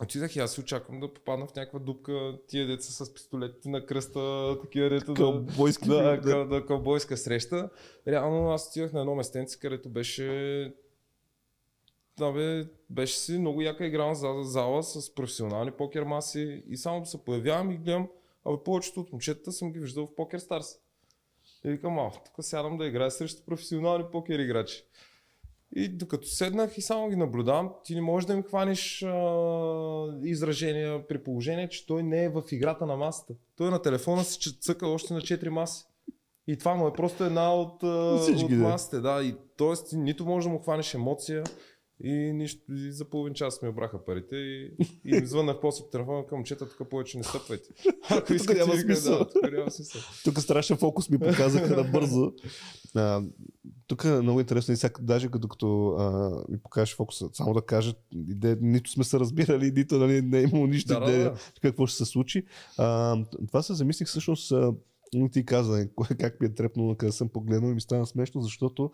Отидах и аз си очаквам да попадна в някаква дупка, тия деца с пистолетите на кръста, такива дето да... Кълбойски да, да. да. да, кълбойска среща. Реално аз отидах на едно местенце, където беше да, бе, беше си много яка игрална зала, зала с професионални покер маси и само се появявам и гледам, абе повечето от момчетата съм ги виждал в Покер Старс. И викам, а, тук сядам да играя срещу професионални покер играчи. И докато седнах и само ги наблюдавам, ти не можеш да им хванеш а, изражения при положение, че той не е в играта на масата. Той е на телефона си цъка още на 4 маси. И това му е просто една от, а, Всички, от масите. Да. И, тоест, нито можеш да му хванеш емоция, И, нищо, и за половин час ми обраха парите и, и им звъннах после по телефона към момчета, тук повече не стъпвайте. Ако искате, няма вика, смисъл. Да, тук няма смисъл. Тук страшен фокус ми показаха набързо. А, тук е много интересно и сега, даже като, като а, ми покажеш фокуса, само да кажа, иде, нито сме се разбирали, нито нали, не е имало нищо Да, да, идея да. какво ще се случи. А, това се замислих всъщност, ти каза кое- как ми е трепнало, на къде съм погледнал и ми стана смешно, защото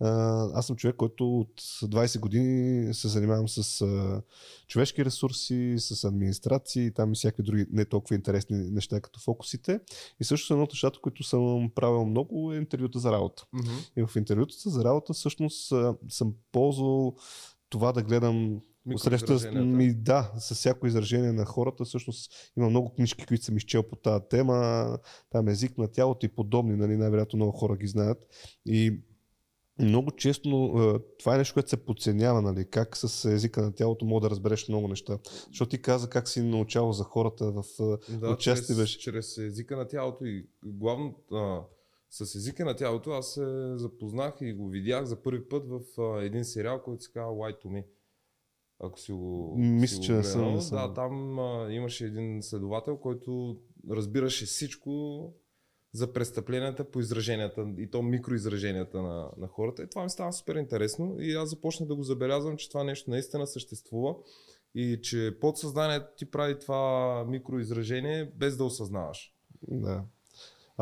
а, аз съм човек, който от 20 години се занимавам с а, човешки ресурси, с администрации там и всякакви други не толкова интересни неща като фокусите. И също едно от нещата, които съм правил много е интервюта за работа. Мгм. И в интервютата за работа всъщност съм ползвал това да гледам среща ми, да, с всяко изражение на хората. Всъщност има много книжки, които съм изчел по тази тема. Там език на тялото и подобни, нали, най-вероятно много хора ги знаят. И много често а, това е нещо, което се подценява, нали? как с езика на тялото мога да разбереш много неща. Защото ти каза как си научавал за хората в а, Да, отчасти чрез, беше. чрез езика на тялото и главно а, с езика на тялото аз се запознах и го видях за първи път в а, един сериал, който се казва White to Me. Ако си го, Мисля, че съм- не съм. Да, там а, имаше един следовател, който разбираше всичко за престъпленията по израженията и то микроизраженията на, на хората. И това ми става супер интересно и аз започнах да го забелязвам, че това нещо наистина съществува и че подсъзнанието ти прави това микроизражение без да осъзнаваш. Да.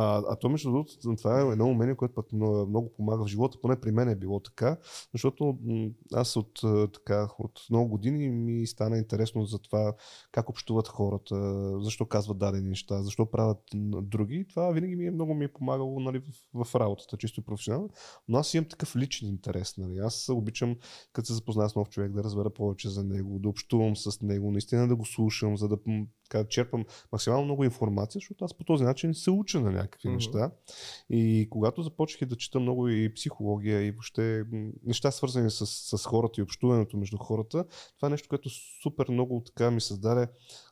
А, а то, между другото, това е едно умение, което пък много, помага в живота, поне при мен е било така, защото аз от, така, от много години ми стана интересно за това как общуват хората, защо казват дадени неща, защо правят други. Това винаги ми е много ми е помагало нали, в, в работата, чисто професионално. Но аз имам такъв личен интерес. Нали. Аз обичам, като се запозная с нов човек, да разбера повече за него, да общувам с него, наистина да го слушам, за да така, черпам максимално много информация, защото аз по този начин се уча на някакви Мгм. неща. И когато започнах и да чета много и психология, и въобще неща свързани с, с хората и общуването между хората, това е нещо, което супер много така ми създаде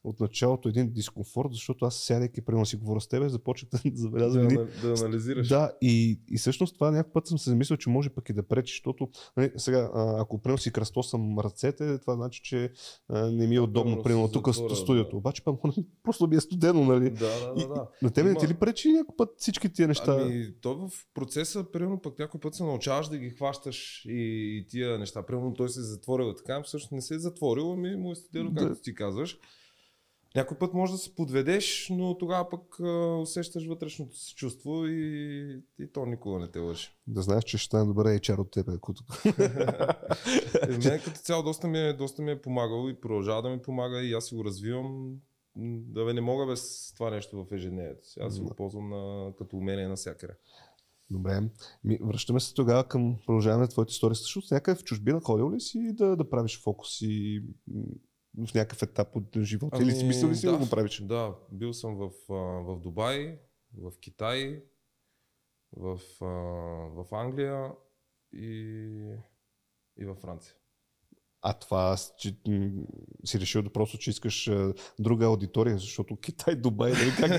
от началото един дискомфорт, защото аз сядайки, примерно да си говоря с тебе, започнах да Да, забелязвам ана- да анализираш. да, и, и всъщност това някакъв път съм се замислил, че може пък и да пречи, защото нали, сега, ако примерно си кръстосам ръцете, това значи, че а, не ми е удобно, примерно тук в студиото. да. Обаче пък просто ми е студено, нали? да, да, И- да. да. На тебе не ти ли пречи някой път всички тия неща? Ами, то в процеса, примерно, пък някой път се научаваш да ги хващаш и, и тия неща. Примерно той се е затворил така, всъщност не се е затворил, ами му е студено, Да. както ти казваш. Някой път може да се подведеш, но тогава пък а, усещаш вътрешното си чувство и, и то никога не те лъжи. Да знаеш, че ще стане добре HR от тебе. Ако... Е, мен като цяло доста ми, е, доста ми е помагал и продължава да ми помага и аз си го развивам. Да бе, не мога без това нещо в ежедневието си. Аз си го ползвам на, като умение навсякъде. Добре. Ми, връщаме се тогава към продължаване на твоите истории. Също някъде в чужбина ходил ли си да, да правиш фокуси м, в някакъв етап от живота? Или си мислил ли си да, го правиш? Ами, Да, бил съм в, в Дубай, в Китай, в, в Англия и, и във Франция. А това че, си решил да просто, че искаш а, друга аудитория, защото Китай, Дубай, нали как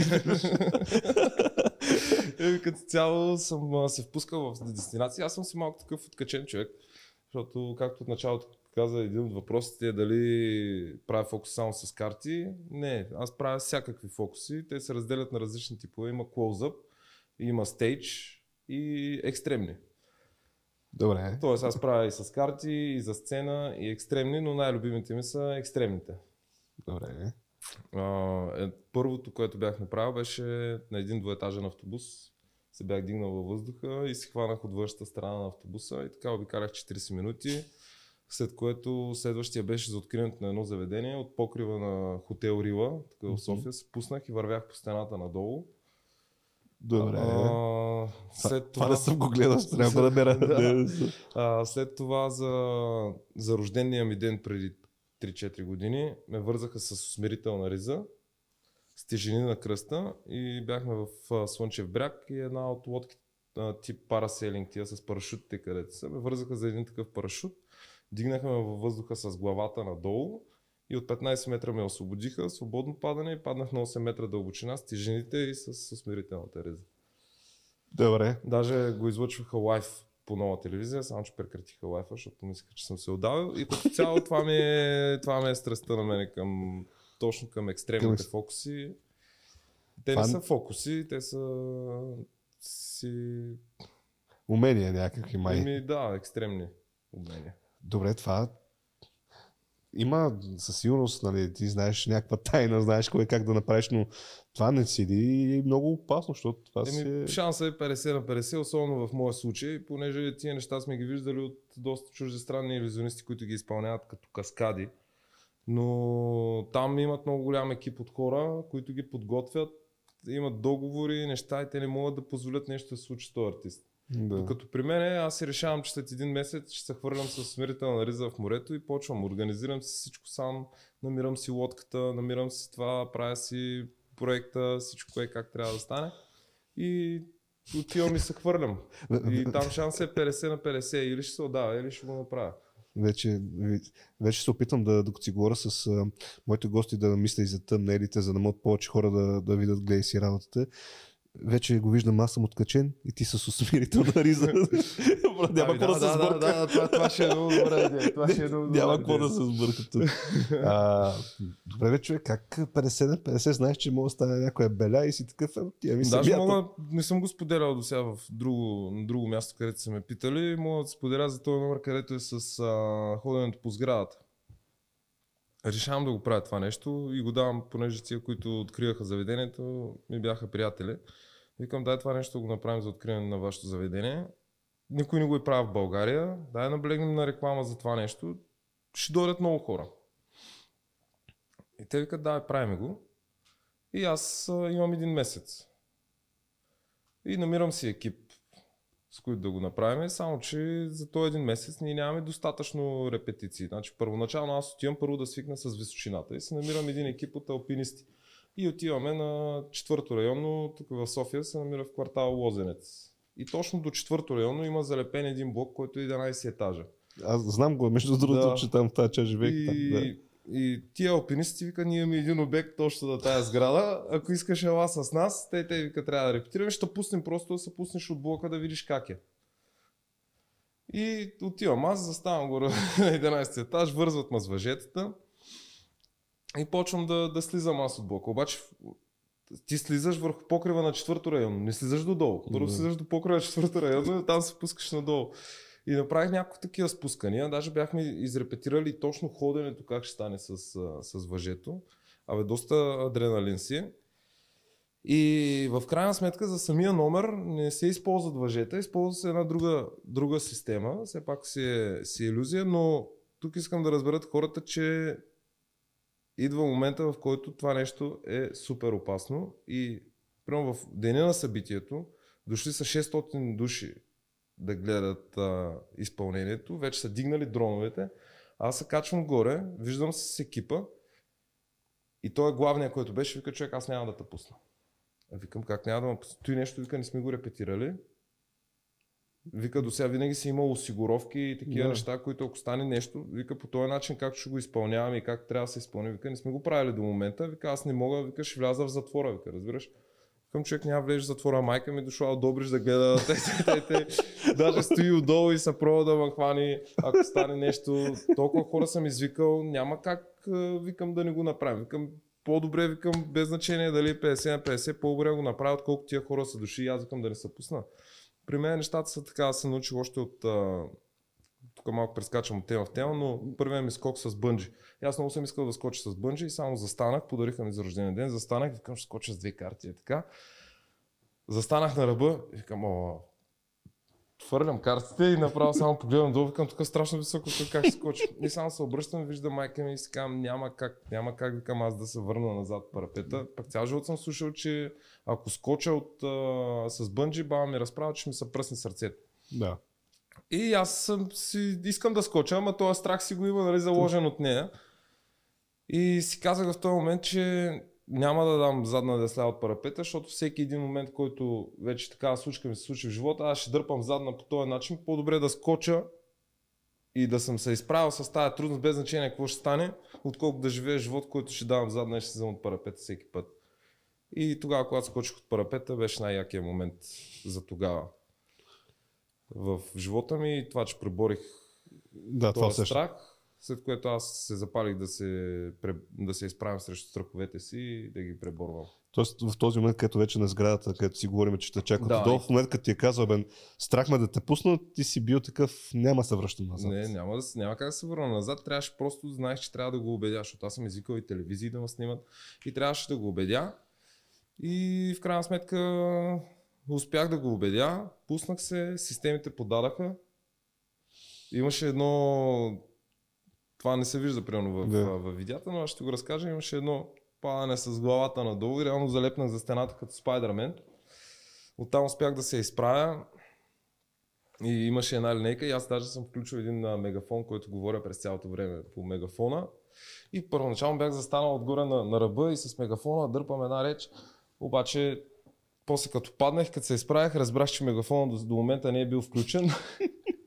ги като цяло съм а, се впускал в дестинации. Аз съм си малко такъв откачен човек, защото както от началото каза един от въпросите е дали правя фокус само с карти. Не, аз правя всякакви фокуси. Те се разделят на различни типове. Има close-up, има stage и екстремни. Добре. Тоест аз правя и с карти, и за сцена, и екстремни, но най-любимите ми са екстремните. Добре. А, е, първото, което бях направил, беше на един двуетажен автобус. Се бях дигнал във въздуха и се хванах от външната страна на автобуса и така обикалях 40 минути. След което следващия беше за откриването на едно заведение от покрива на хотел Рила, тук в София. Се пуснах и вървях по стената надолу. Добре. А, след това, не съм го гледал, ще трябва да мера. Да. А, след това за, за рождения ми ден преди 3-4 години ме вързаха с усмирителна риза, с тежини на кръста и бяхме в Слънчев бряг и една от лодките тип параселинг, тия с парашутите където са, ме вързаха за един такъв парашут, дигнаха ме във въздуха с главата надолу и от 15 метра ме освободиха, свободно падане и паднах на 8 метра дълбочина с тежините и с усмирителната риза. Добре. Даже го излъчваха лайв по нова телевизия, само че прекратиха лайфа, защото мислеха, че съм се отдавил. И като цяло това ми е, това ми е страстта на мен към, точно към екстремните Към- фокуси. Те Това- не са фокуси, те са си... Умения някакви май. Еми, да, екстремни умения. Добре, това има със сигурност, нали, ти знаеш някаква тайна, знаеш кой как да направиш, но това не седи и е много опасно, защото това си Еми, е... шансът е 50 на 50, особено в моя случай, понеже тия неща сме ги виждали от доста чуждестранни иллюзионисти, които ги изпълняват като каскади. Но там имат много голям екип от хора, които ги подготвят, имат договори, неща и те не могат да позволят нещо да се случи с този артист. Да. Докато при мен аз си решавам, че след един месец ще се хвърлям с смирителна риза в морето и почвам. Организирам си всичко сам, намирам си лодката, намирам си това, правя си проекта, всичко е как трябва да стане. И отивам и се хвърлям. И там шанс е 50 на 50. Или ще се отдава, или ще го направя. Вече, вече се опитвам да, докато си говоря с а, моите гости да мисля и за тъмнелите, за да могат повече хора да, да видят гледай си работата. Вече го виждам, аз съм откачен и ти с усмирителна риза. Брат, Няма какво да, се сбърка. да, да, това, това ще е много добра идея. Това ще е много добра Няма какво да се сбърка добре, бе, човек, как 50 на 50 знаеш, че може да стане някоя беля и си такъв, е, тия ми Даже мога, не съм го споделял до сега в друго, друго място, където са ме питали. Мога да споделя за този номер, където е с а, ходенето по сградата. Решавам да го правя това нещо и го давам, понеже тия, които откриваха заведението, ми бяха приятели. Викам, дай това нещо го направим за откриване на вашето заведение. Никой не го е правил в България. Дай наблегнем на реклама за това нещо. Ще дойдат много хора. И те викат, да, правим го. И аз а, имам един месец. И намирам си екип, с които да го направим, само че за този един месец ние нямаме достатъчно репетиции. Значи първоначално аз отивам първо да свикна с височината и си намирам един екип от алпинисти. И отиваме на четвърто районно, тук в София се намира в квартал Лозенец. И точно до четвърто районно има залепен един блок, който е 11 етажа. Аз знам го, между другото, Да. че там тази част живеех. И, там, да. и тия алпинисти вика, ние имаме един обект точно на тая сграда. Ако искаш ела с нас, те, те вика, трябва да репетираме, ще пуснем просто да се пуснеш от блока да видиш как е. И отивам аз, заставам горе на 11 етаж, вързват ме с въжетата и почвам да, да слизам аз от блока. Обаче ти слизаш върху покрива на четвърто район, не слизаш додолу. Първо Да. слизаш до покрива на четвърто район и оттам се пускаш надолу. И направих няколко такива спускания. Даже бяхме изрепетирали точно ходенето как ще стане с, с въжето. Абе, доста адреналин си. е. И в крайна сметка за самия номер не се използват въжета, използва се една друга, друга система. Все пак си е, си е иллюзия, но тук искам да разберат хората, че идва момента, в който това нещо е супер опасно и примерно в деня на събитието дошли са 600 души да гледат а, изпълнението, вече са дигнали дроновете, аз се качвам горе, виждам се с екипа и той е главният, който беше, вика човек, аз няма да те пусна. Викам, как няма да ме пусна? Той нещо, вика, не сме го репетирали. Вика, до сега винаги си имал осигуровки и такива Да. неща, които ако стане нещо, вика по този начин как ще го изпълняваме и как трябва да се изпълни. Вика, не сме го правили до момента. Вика, аз не мога, вика, ще вляза в затвора, вика, разбираш. Към човек няма влезеш в затвора, майка ми е дошла от Добрич да гледа, те, те, те, те, даже стои отдолу и се пробва да ме хвани, ако стане нещо. Толкова хора съм извикал, няма как, викам да не го направим. Викам, по-добре викам, без значение дали е 50 на 50, по-добре го направят, колко тия хора са дошли и аз викам да не се пусна. При мен нещата са така, аз се научих още от... Тук малко прескачам от тема в тема, но първият ми скок с бънджи. И аз много съм искал да скоча с бънджи и само застанах, подариха ми за рождения ден, застанах и викам, ще скоча с две карти. И така. Застанах на ръба и викам, о, Твърлям картите и направо само погледам долу, викам тук е страшно високо, тук как ще скоча. И само се обръщам, виждам майка ми и си казвам, няма как, няма как, викам аз да се върна назад парапета. Пак цял живот съм слушал, че ако скоча от, а, с бънджи, баба ми разправя, че ми се пръсне сърцето. Да. И аз съм си, искам да скоча, ама този страх си го има нали, заложен от нея. И си казах в този момент, че няма да дам задна десля от парапета, защото всеки един момент, който вече такава случка ми се случи в живота, аз ще дърпам задна по този начин. По-добре да скоча и да съм се изправил с тази трудност, без значение какво ще стане, отколкото да живея живот, който ще давам задна и ще се взема от парапета всеки път. И тогава, когато скочих от парапета, беше най-якия момент за тогава. в живота ми и това, че преборих Да, това този също. След което аз се запалих да се, да се изправям срещу страховете си и да ги преборвам. Тоест в този момент, където вече на сградата, където си говорим, че те чакат Да, отдолу, и- в момента, като ти е казал, бе, страх ме да те пуснат, ти си бил такъв, няма се връщам назад. Не, няма, да, няма как да се върна назад. Трябваше просто, знаех, че трябва да го убедя, защото аз съм извикал и телевизии да ме снимат. И трябваше да го убедя. И в крайна сметка успях да го убедя. Пуснах се, системите подадаха. Имаше едно... Това не се вижда, примерно, в, Да. в, в видеята, но аз ще го разкажа. Имаше едно падане с главата надолу и реално залепнах за стената като Спайдермен. Оттам успях да се изправя. И имаше една линейка и аз даже съм включил един мегафон, който говоря през цялото време по мегафона. И първоначално бях застанал отгоре на, на ръба и с мегафона дърпам една реч. Обаче, после като паднах, като се изправях, разбрах, че мегафона до, до момента не е бил включен.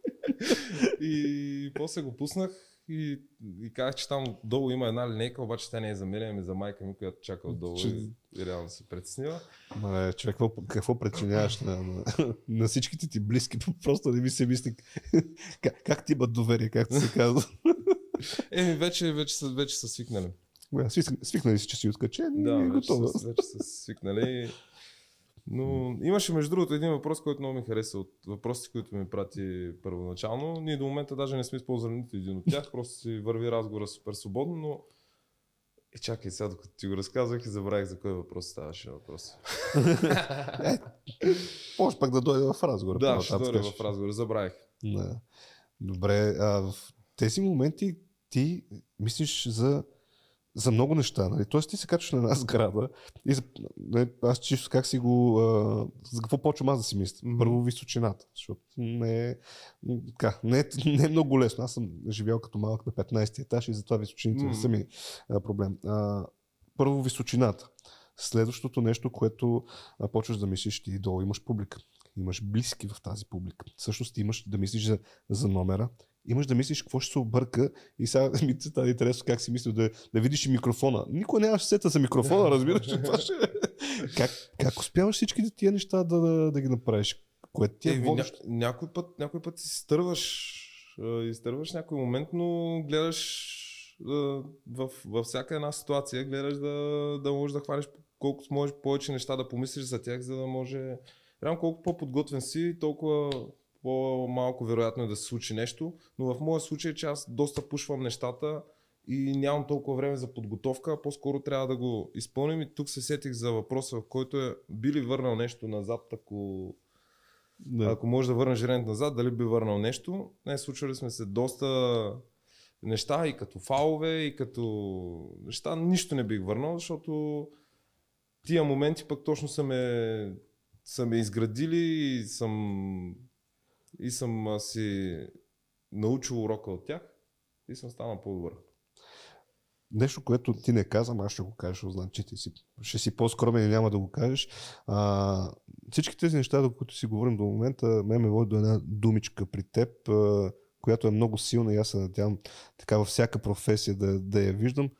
и после го пуснах и, и казах, че там долу има една линейка, обаче тя не е за мен, ами за майка ми, която чака отдолу Че- и, и реално се притеснила. Ма, е, човек, какво, какво причиняваш на, на, на, всичките ти близки? Просто не ми се мисли как, как ти имат доверие, както се казва. Еми, вече, вече, са, вече са свикнали. Свикнали си, че си откачен Да, и вече готово. са, вече са свикнали. Но имаше между другото един въпрос, който много ми хареса от въпросите, които ми прати първоначално. Ние до момента даже не сме използвали нито един от тях, просто си върви разговора супер свободно, но и чакай сега, докато ти го разказвах и забравих за кой въпрос ставаше въпрос. Може пък да дойде в разговор. да, ще дойде в разговора, забравих. Да. Добре, а в тези моменти ти мислиш за, за много неща. Нали? Тоест ти се качваш на една сграда и за, нали, аз чисто как си го... А, за какво почвам аз да си мисля? Първо височината, защото не е, така, не, е, не е много лесно. Аз съм живял като малък на 15 етаж и затова височините не са ми а, проблем. А, първо височината. Следващото нещо, което а, почваш да мислиш, ти долу имаш публика. Имаш близки в тази публика. Всъщност ти имаш да мислиш за, за номера, имаш да мислиш какво ще се обърка и сега ми става интересно как си мислил да, да видиш и микрофона. Никой нямаш сета за микрофона, разбираш? Това ще... е. как, как успяваш всички тия неща да, да, да ги направиш? Кое ти е Еми, ня, водещо? някой, път, някой път изтърваш, а, изтърваш някой момент, но гледаш в, във всяка една ситуация, гледаш да, да можеш да хванеш колкото можеш повече неща да помислиш за тях, за да може... Реално колко по-подготвен си, толкова по-малко вероятно е да се случи нещо, но в моя случай, че аз доста пушвам нещата и нямам толкова време за подготовка, а по-скоро трябва да го изпълним и тук се сетих за въпроса, в който е би ли върнал нещо назад, ако Да. ако може да върнеш времето назад, дали би върнал нещо. Не, случвали сме се доста неща и като фалове, и като неща. Нищо не бих върнал, защото тия моменти пък точно са ме, са ме изградили и съм, и съм си научил урока от тях и съм станал по-добър. Нещо, което ти не казвам, аз ще го кажа, знам, че ти си, ще си по-скромен и няма да го кажеш. А, всички тези неща, до които си говорим до момента, ме ме води до една думичка при теб, а, която е много силна и аз се надявам така във всяка професия да, да я виждам.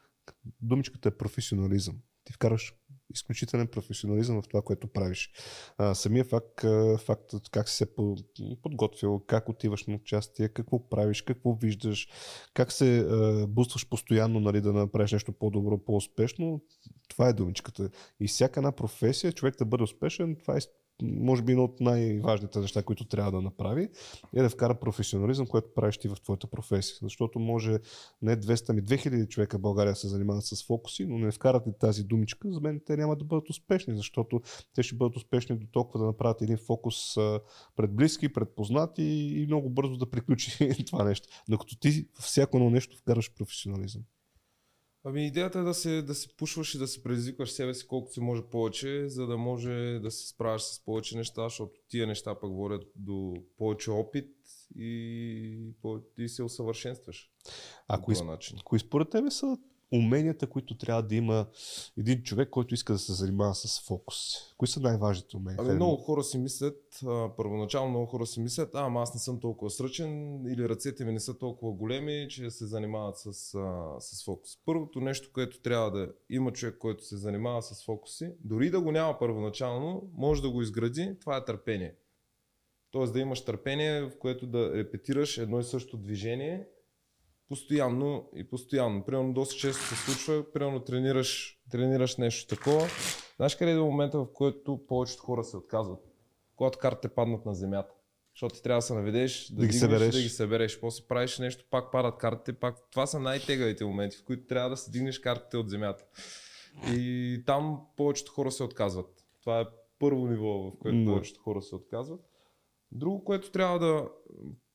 Думичката е професионализъм. Ти вкараш изключителен професионализъм в това, което правиш. А, самия факт, фактът как си се по- подготвил, как отиваш на участие, какво правиш, какво виждаш, как се а, бустваш постоянно нали, да направиш нещо по-добро, по-успешно, това е думичката. И всяка една професия, човек да бъде успешен, това е може би едно от най-важните неща, които трябва да направи, е да вкара професионализъм, което правиш ти в твоята професия. Защото може не 200, ами 2000 човека в България се занимават с фокуси, но не вкарат ли тази думичка, за мен те няма да бъдат успешни, защото те ще бъдат успешни до толкова да направят един фокус пред близки, пред познати и много бързо да приключи това нещо. Докато ти всяко едно нещо вкараш професионализъм. Ами идеята е да се, да се пушваш и да се предизвикваш себе си колкото се може повече, за да може да се справяш с повече неща, защото тия неща пък водят до повече опит и, и се усъвършенстваш. Из... този начин. Кои според тебе са уменията, които трябва да има един човек, който иска да се занимава с фокус? Кои са най-важните умения? Ами много хора си мислят, първоначално много хора си мислят, а, ама аз не съм толкова сръчен или ръцете ми не са толкова големи, че се занимават с, а, с фокус. Първото нещо, което трябва да има човек, който се занимава с фокуси, дори да го няма първоначално, може да го изгради, това е търпение. Тоест да имаш търпение, в което да репетираш едно и също движение постоянно и постоянно. Примерно доста често се случва, примерно тренираш, тренираш нещо такова. Знаеш къде е момента, в който повечето хора се отказват? Когато картите паднат на земята. Защото ти трябва да се наведеш, да, Да ги дигнеш, събереш. да ги събереш. После правиш нещо, пак падат картите, пак. Това са най-тегавите моменти, в които трябва да се дигнеш картите от земята. И там повечето хора се отказват. Това е първо ниво, в което Да. повечето хора се отказват. Друго, което трябва да...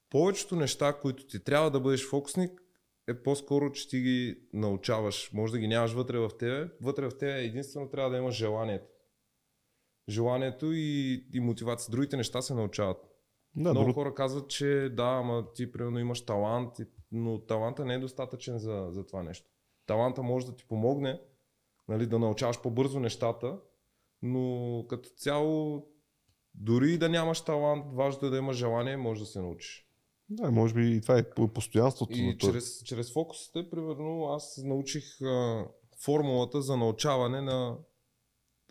Повечето неща, които ти трябва да бъдеш фокусник, е по-скоро, че ти ги научаваш. Може да ги нямаш вътре в тебе. Вътре в тебе единствено трябва да имаш желанието. Желанието и, и мотивация. Другите неща се научават. Да, Много друго, хора казват, че да, ама ти примерно имаш талант, но таланта не е достатъчен за, за това нещо. Таланта може да ти помогне нали, да научаваш по-бързо нещата, но като цяло, дори да нямаш талант, важно е да имаш желание, може да се научиш. Да, може би и това е по- постоянството. И този- чрез, чрез фокусите, примерно, аз научих а, формулата за научаване на,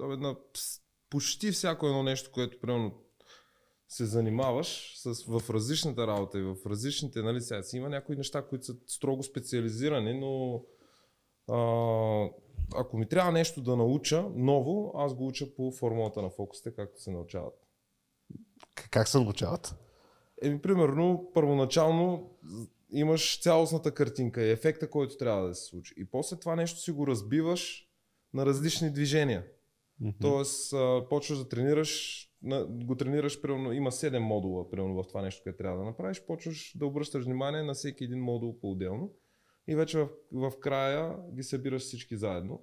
абе, на почти всяко едно нещо, което примерно се занимаваш с, в различната работа и в различните, нали, сега си има някои неща, които са строго специализирани, но а, ако ми трябва нещо да науча ново, аз го уча по формулата на фокусите, както се научават. Как се научават? Еми, примерно, първоначално имаш цялостната картинка и ефекта, който трябва да се случи. И после това нещо си го разбиваш на различни движения. Тоест, а, почваш да тренираш, на, го тренираш, примерно, има 7 модула, примерно, в това нещо, което трябва да направиш, почваш да обръщаш внимание на всеки един модул по-отделно. И вече в, в края ги събираш всички заедно.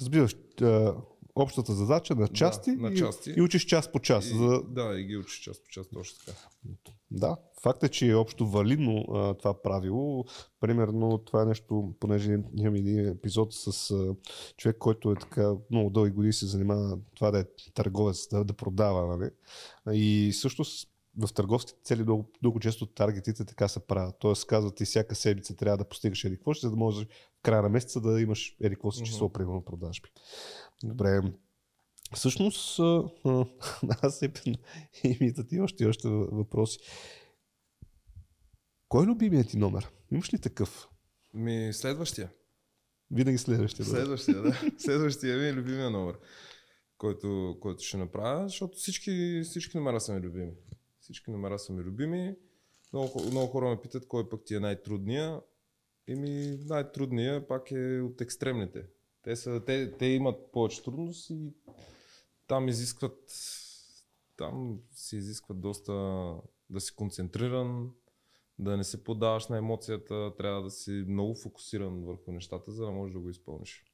Разбираш общата задача на части, на и, части. и учиш час по час. И, За... Да, и ги учиш част по част, точно така. Да, факт е, че е общо валидно а, това правило. Примерно това е нещо, понеже имам един епизод с а, човек, който е така много дълги години се занимава това да е търговец, да, да продава. Нали? И също с- в търговските цели много, много често таргетите така се правят. Тоест казват ти всяка седмица трябва да постигаш еди какво, за да можеш в края на месеца да имаш еди какво си число, примерно продажби. Добре. Всъщност, аз и имитат ти още и още въпроси. Кой е любимият ти номер? Имаш ли такъв? Ми, следващия. Винаги следващия. Да. Следващия, да. Следващия ми е любимия номер, който, който ще направя, защото всички, всички номера са ми любими. Всички номера са ми любими. Много, много хора ме питат кой пък ти е най-трудния. Еми, най-трудния пак е от екстремните. Те, са, те, те имат повече трудност и там изискват там се изискват доста да си концентриран, да не се подаваш на емоцията, трябва да си много фокусиран върху нещата, за да можеш да го изпълниш.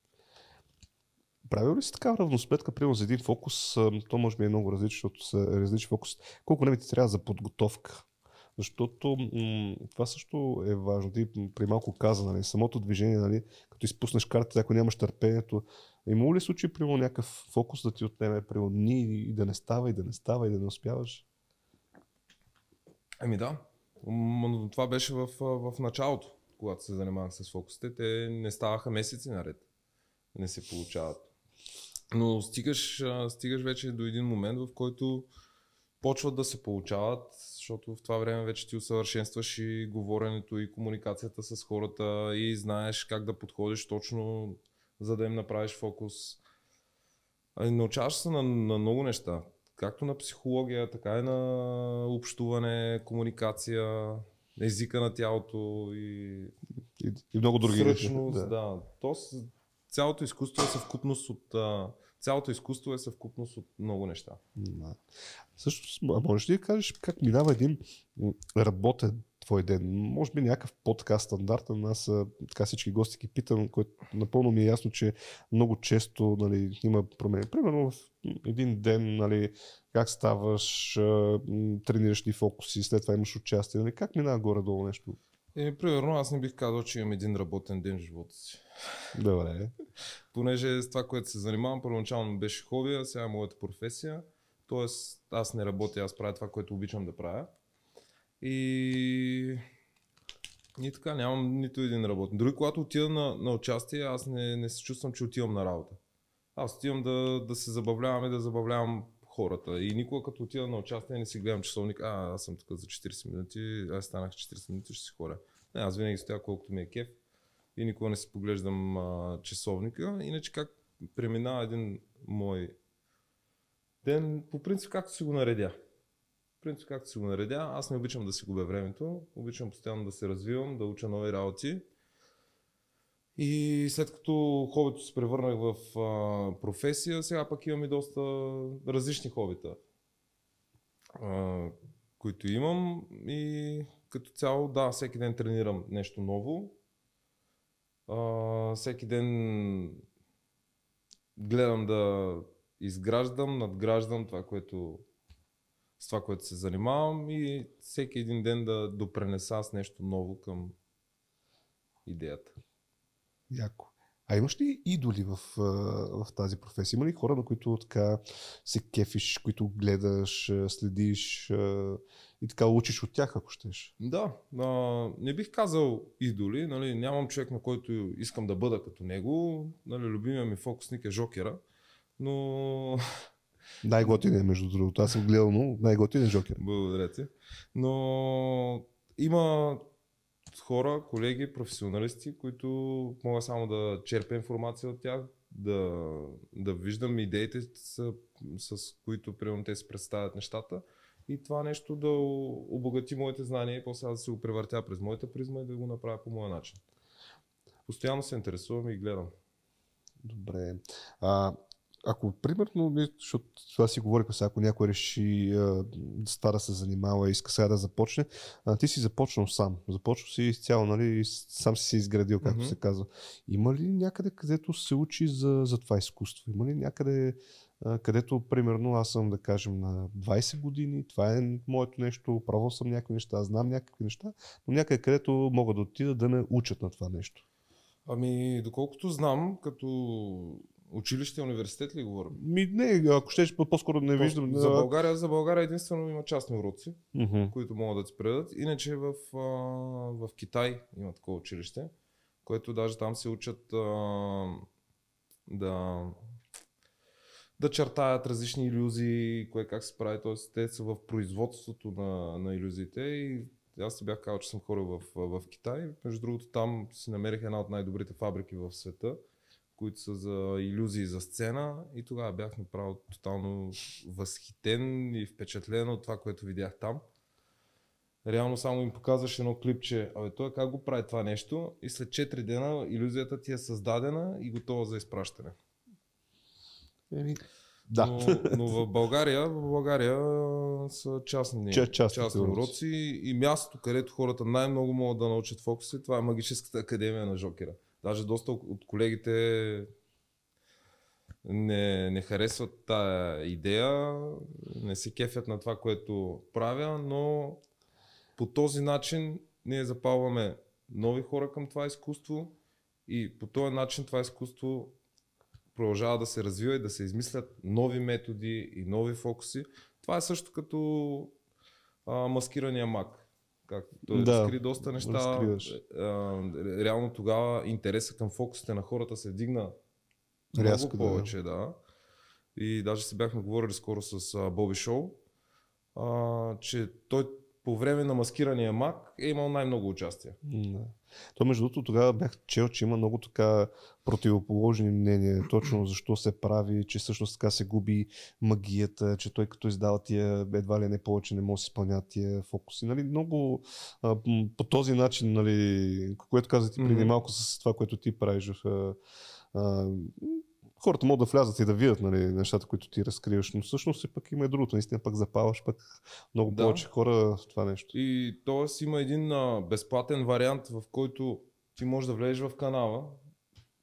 Правил ли си такава равносметка, примерно за един фокус, то може би е много различно, защото са различни фокус. Колко време ти трябва за подготовка? Защото м- това също е важно. Ти при малко каза, нали, самото движение, нали, като изпуснеш картата, ако нямаш търпението, има ли случай, примерно, някакъв фокус да ти отнеме, примерно, дни и да не става, и да не става, и да не успяваш? Ами да, но това беше в, в началото, когато се занимавах с фокусите. Те не ставаха месеци наред. Не се получават. Но стигаш, стигаш вече до един момент, в който почват да се получават, защото в това време вече ти усъвършенстваш и говоренето, и комуникацията с хората, и знаеш как да подходиш точно, за да им направиш фокус. Научаваш се на, на много неща. Както на психология, така и на общуване, комуникация, езика на тялото и И, и много други сръчност. Да. Да. То цялото изкуство е съвкупност от цялото изкуство е съвкупност от много неща. Да. Също, можеш ли да кажеш как минава един работен твой ден? Може би някакъв по-така стандартен. Аз така всички гости ги питам, което напълно ми е ясно, че много често нали, има промени. Примерно в един ден, нали, как ставаш, тренираш ли фокуси, след това имаш участие. Нали, как минава горе-долу нещо? Е, примерно, аз не бих казал, че имам един работен ден в живота си. Добре. Понеже с това, което се занимавам, първоначално беше хоби, а сега е моята професия. Тоест, аз не работя, аз правя това, което обичам да правя. И... И така, нямам нито един работен. Дори когато отида на, на участие, аз не, не се чувствам, че отивам на работа. Аз отивам да, да се забавлявам и да забавлявам хората. И никога като отида на участие не си гледам часовник, а аз съм тук за 40 минути, аз станах 40 минути, ще си ходя. Не, аз винаги стоя колкото ми е кеф и никога не си поглеждам а, часовника. Иначе как преминава един мой ден, по принцип както си го наредя. По принцип както си го наредя, аз не обичам да си губя времето, обичам постоянно да се развивам, да уча нови работи. И след като хобито се превърнах в а, професия, сега пък имам и доста различни хобита, а, които имам. И като цяло, да, всеки ден тренирам нещо ново. Всеки ден гледам да изграждам, надграждам това, което, с това, което се занимавам и всеки един ден да допренеса с нещо ново към идеята. Яко. А имаш ли идоли в, в тази професия? Има ли хора, на които така се кефиш, които гледаш, следиш и така учиш от тях, ако щеш? Да, а, не бих казал идоли, нали, нямам човек на който искам да бъда като него. Нали, любимия ми фокусник е Жокера, но Най-готин е, между другото. Аз съм гледал, но най-готин е Жокер. Благодаря ти. Но има хора, колеги, професионалисти, които мога само да черпя информация от тях, да, да виждам идеите, с, с които примерно те се представят нещата и това нещо да обогати моите знания и после да се го превъртя през моята призма и да го направя по моя начин. Постоянно се интересувам и гледам. Добре. А, ако примерно, защото това си говорихме сега, ако някой реши а, това да се занимава и иска сега да започне, а, ти си започнал сам. Започнал си изцяло, нали, сам си се изградил, както Мгм. се казва. Има ли някъде, където се учи за, за това изкуство? Има ли някъде, а, където, примерно, аз съм, да кажем, на 20 години, това е моето нещо, пробвал съм някакви неща, знам някакви неща, но някъде, където мога да отида да ме учат на това нещо. Ами, доколкото знам, като училище, университет ли говорим? Ми, не, ако щеш, по-скоро не виждам. За България, за България единствено има частни уроци. Мгм. които могат да ти предадат. Иначе в, а, в Китай има такова училище, което даже там се учат а, да, да чертаят различни иллюзии, кое как се прави. Тоест, те са в производството на, на иллюзиите и аз си бях казал, че съм ходил в, в Китай. Между другото, там си намерих една от най-добрите фабрики в света, които са за иллюзии за сцена и тогава бях направо тотално възхитен и впечатлен от това, което видях там. Реално само им показваш едно клипче, абе той как го прави това нещо и след 4 дена иллюзията ти е създадена и готова за изпращане. Еми, да. Но, но в България, в България са частни, Ча- частни уроци. уроци и мястото, където хората най-много могат да научат фокуси, това е магическата академия на Жокера. Даже доста от колегите не, не харесват тая идея, не се кефят на това, което правя, но по този начин ние запалваме нови хора към това изкуство и по този начин това изкуство продължава да се развива и да се измислят нови методи и нови фокуси. Това е също като а, маскирания мак. Както той Да, разкри доста неща. разкриваш. А, реално тогава интереса към фокусите на хората се вдигна Рязко, много да. повече, да. И даже си бяхме говорили скоро с Боби Шоу, а, че той по време на маскирания мак е имал най-много участие. Да. То между другото тогава бях чел, че има много така противоположни мнения, точно защо се прави, че всъщност така се губи магията, че той като издава тия едва ли не повече не може да си изпълнява тия фокуси. Нали, много а, по този начин, нали, което каза ти преди малко с това, което ти правиш в а, хората могат да влязат и да видят нали, нещата, които ти разкриваш, но всъщност и пък има и другото. Наистина пък запаваш пък много Да. повече хора в това нещо. И т.е. има един а, безплатен вариант, в който ти можеш да влезеш в канала,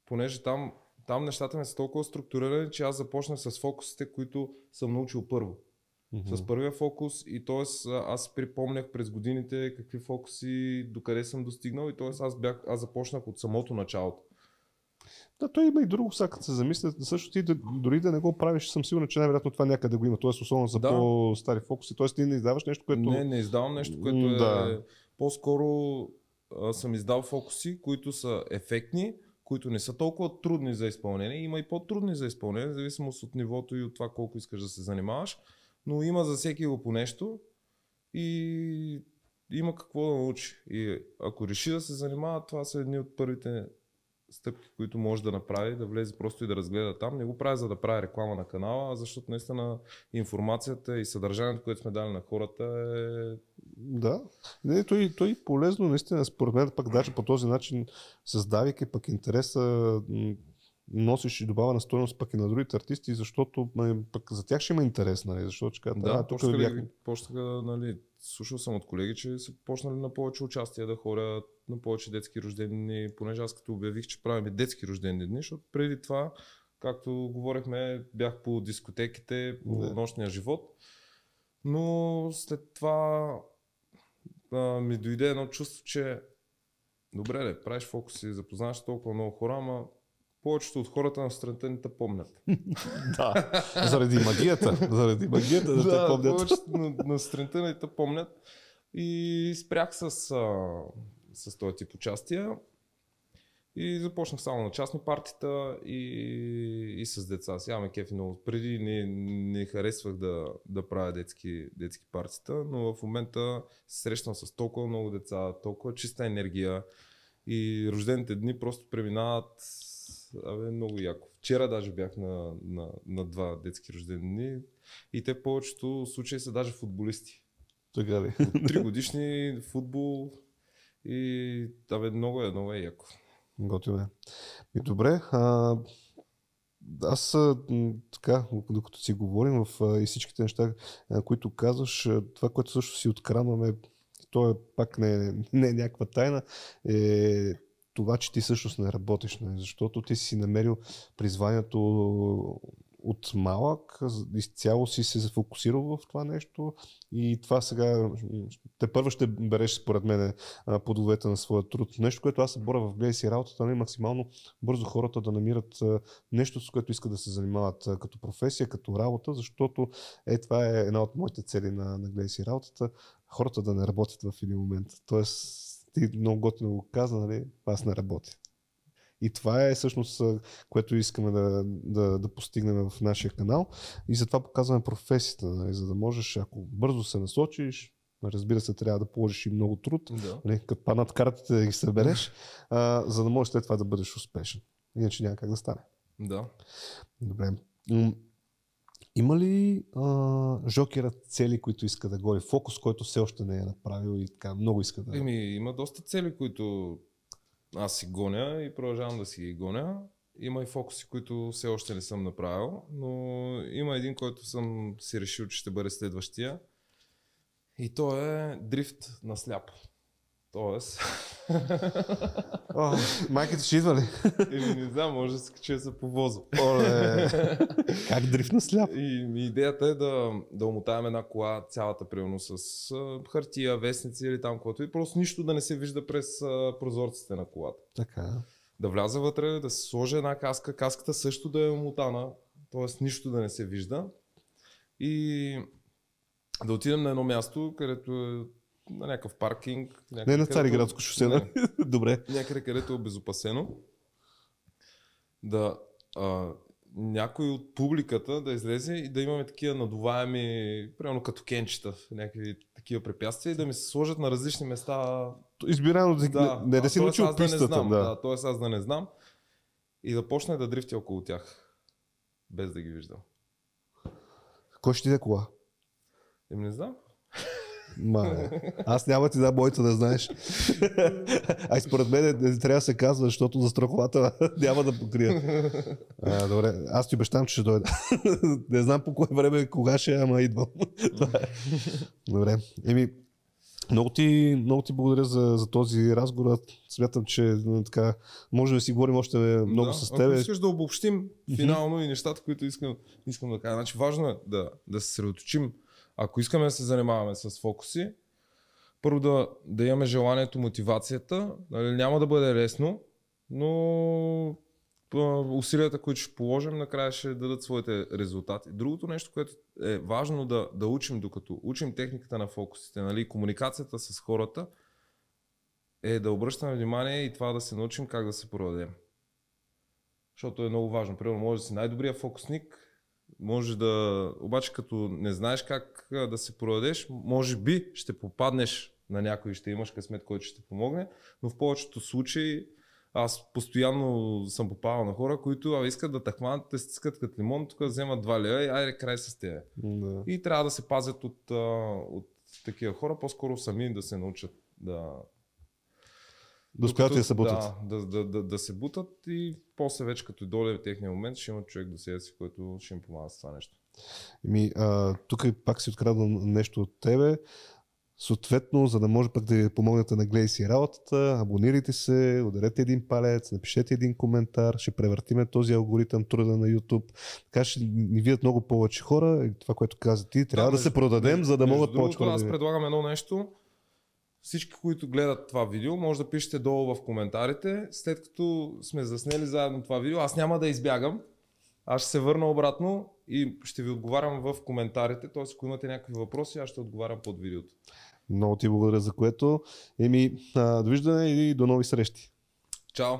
понеже там, там нещата ми са толкова структурирани, че аз започнах с фокусите, които съм научил първо. Мгм. С първия фокус и т.е. аз припомнях през годините какви фокуси, докъде съм достигнал и т.е. аз, бях, аз започнах от самото началото. Да, той има и друго, сега като се замисля, също ти да, дори да не го правиш, съм сигурен, че най-вероятно това някъде го има. Тоест, особено за Да. по-стари фокуси. Тоест, ти не издаваш нещо, което... Не, не издавам нещо, което М, е... да. По-скоро а, съм издал фокуси, които са ефектни, които не са толкова трудни за изпълнение. Има и по-трудни за изпълнение, в зависимост от нивото и от това колко искаш да се занимаваш. Но има за всеки го по нещо и има какво да научи. И ако реши да се занимава, това са едни от първите стъпки, които може да направи, да влезе просто и да разгледа там. Не го прави за да прави реклама на канала, защото наистина информацията и съдържанието, което сме дали на хората е... Да. Не, той, той полезно, наистина, според мен, пък даже по този начин, създавайки пък интереса, носиш и добавена стойност пък и на другите артисти, защото м, пък за тях ще има интерес, нали? Защото ще кажат, Да, а, тук почнаха, бях... да, почнаха, нали, слушал съм от колеги, че са почнали на повече участия да ходят на повече детски рождени дни, понеже аз като обявих, че правим и детски рождени дни, защото преди това, както говорихме, бях по дискотеките, по Да. нощния живот, но след това а, ми дойде едно чувство, че добре, де, правиш фокуси, запознаваш толкова много хора, ама повечето от хората на страната не те помнят. Да. Заради магията. Заради магията да, те помнят. повечето на, на сутринта не те помнят. И спрях с, а, с този тип участия. И започнах само на частни партита и, и с деца. Сега ме кефи много. Преди не, не харесвах да, да правя детски, детски партита, но в момента се срещам с толкова много деца, толкова чиста енергия и рождените дни просто преминават абе, много яко. Вчера даже бях на, на, на два детски рождени дни и те в повечето случаи са даже футболисти. Така ли? Три годишни футбол и абе, много е, много е яко. Готино е. И добре, а, аз така, докато си говорим в и всичките неща, които казваш, това, което също си откранваме, то е пак не, не е някаква тайна, е това, че ти всъщност не работиш, нали? защото ти си намерил призванието от малък, изцяло си се фокусирал в това нещо и това сега те първо ще береш според мен плодовете на своя труд. Нещо, което аз се боря в гледай си работата, нали, максимално бързо хората да намират нещо, с което искат да се занимават като професия, като работа, защото е, това е една от моите цели на, на гледай си работата, хората да не работят в един момент. Тоест, ти много готино го каза, нали, аз не работя. И това е всъщност, което искаме да, да, да постигнем в нашия канал. И затова показваме професията, нали, за да можеш, ако бързо се насочиш, разбира се, трябва да положиш и много труд, Да. нали, като паднат картите да ги събереш, а, за да можеш след това да бъдеш успешен. Иначе няма как да стане. Да. Добре. Има ли а, жокерът цели, които иска да гони? Фокус, който все още не е направил и така много иска да... Еми, има доста цели, които аз си гоня и продължавам да си ги гоня. Има и фокуси, които все още не съм направил, но има един, който съм си решил, че ще бъде следващия. И то е дрифт на сляпо. Тоест, О, майката ще идва ли? или не знам, може да се кача да се повоза. Оле. как дрифт на сляп? И идеята е да, да омотаем една кола цялата примерно с хартия, вестници или там каквото и просто нищо да не се вижда през прозорците на колата. Така. Да вляза вътре, да се сложи една каска, каската също да е омотана, т.е. нищо да не се вижда. И да отидем на едно място, където е на някакъв паркинг. някъде, Не на Цариградско шосе, Не, нали? Добре. някъде, където е обезопасено. Да а, някой от публиката да излезе и да имаме такива надуваеми, примерно като кенчета, някакви такива препятствия и да ми се сложат на различни места. Избирано да, Да, не, не да си научил да не пистата. знам, да. да, т.е. аз да не знам и да почне да дрифти около тях, без да ги виждам. Кой ще ти даде кола? Им не знам. Ма, аз няма ти да моята да знаеш. Ай, според мен не, трябва да се казва, защото за страховата няма да покрия. А, добре, аз ти обещавам, че ще дойда. не знам по кое време, кога ще, ама идвам. Е. добре. Еми, много ти, много ти благодаря за, за този разговор. Смятам, че така, може да си говорим още много да, с Ако теб. искаш да обобщим финално и нещата, които искам, искам да кажа. Значи важно е да, да се съсредоточим. Ако искаме да се занимаваме с фокуси, първо да, да имаме желанието, мотивацията. Нали, няма да бъде лесно, но усилията, които ще положим, накрая ще дадат своите резултати. Другото нещо, което е важно да, да учим, докато учим техниката на фокусите, нали, комуникацията с хората, е да обръщаме внимание и това да се научим как да се продадем. защото е много важно. Примерно, може да си най-добрия фокусник, може да, обаче като не знаеш как да се продадеш, може би ще попаднеш на някой и ще имаш късмет, който ще помогне, но в повечето случаи аз постоянно съм попадал на хора, които а, искат да те хванат, те стискат като лимон, тук вземат 2 лева и айде край с тебе. Да. И трябва да се пазят от, от такива хора, по-скоро сами да се научат да... До да се бутат. Да, да, да, да, да се бутат и после вече като дойде в техния момент ще има човек до себе си, който ще им помага с това нещо. Ми, а, тук пак си открадна нещо от тебе. Съответно, за да може пък да ви помогнете на гледай си работата, абонирайте се, ударете един палец, напишете един коментар, ще превъртиме този алгоритъм труда на YouTube. Така ще ни видят много повече хора. И това, което каза ти, трябва да, между- се продадем, за да между могат повече хора да Аз предлагам едно нещо. Всички, които гледат това видео, може да пишете долу в коментарите. След като сме заснели заедно това видео, аз няма да избягам. Аз ще се върна обратно и ще ви отговарям в коментарите. Т.е. ако имате някакви въпроси, аз ще отговарям под видеото. Много ти благодаря за което. Еми, довиждане и до нови срещи. Чао!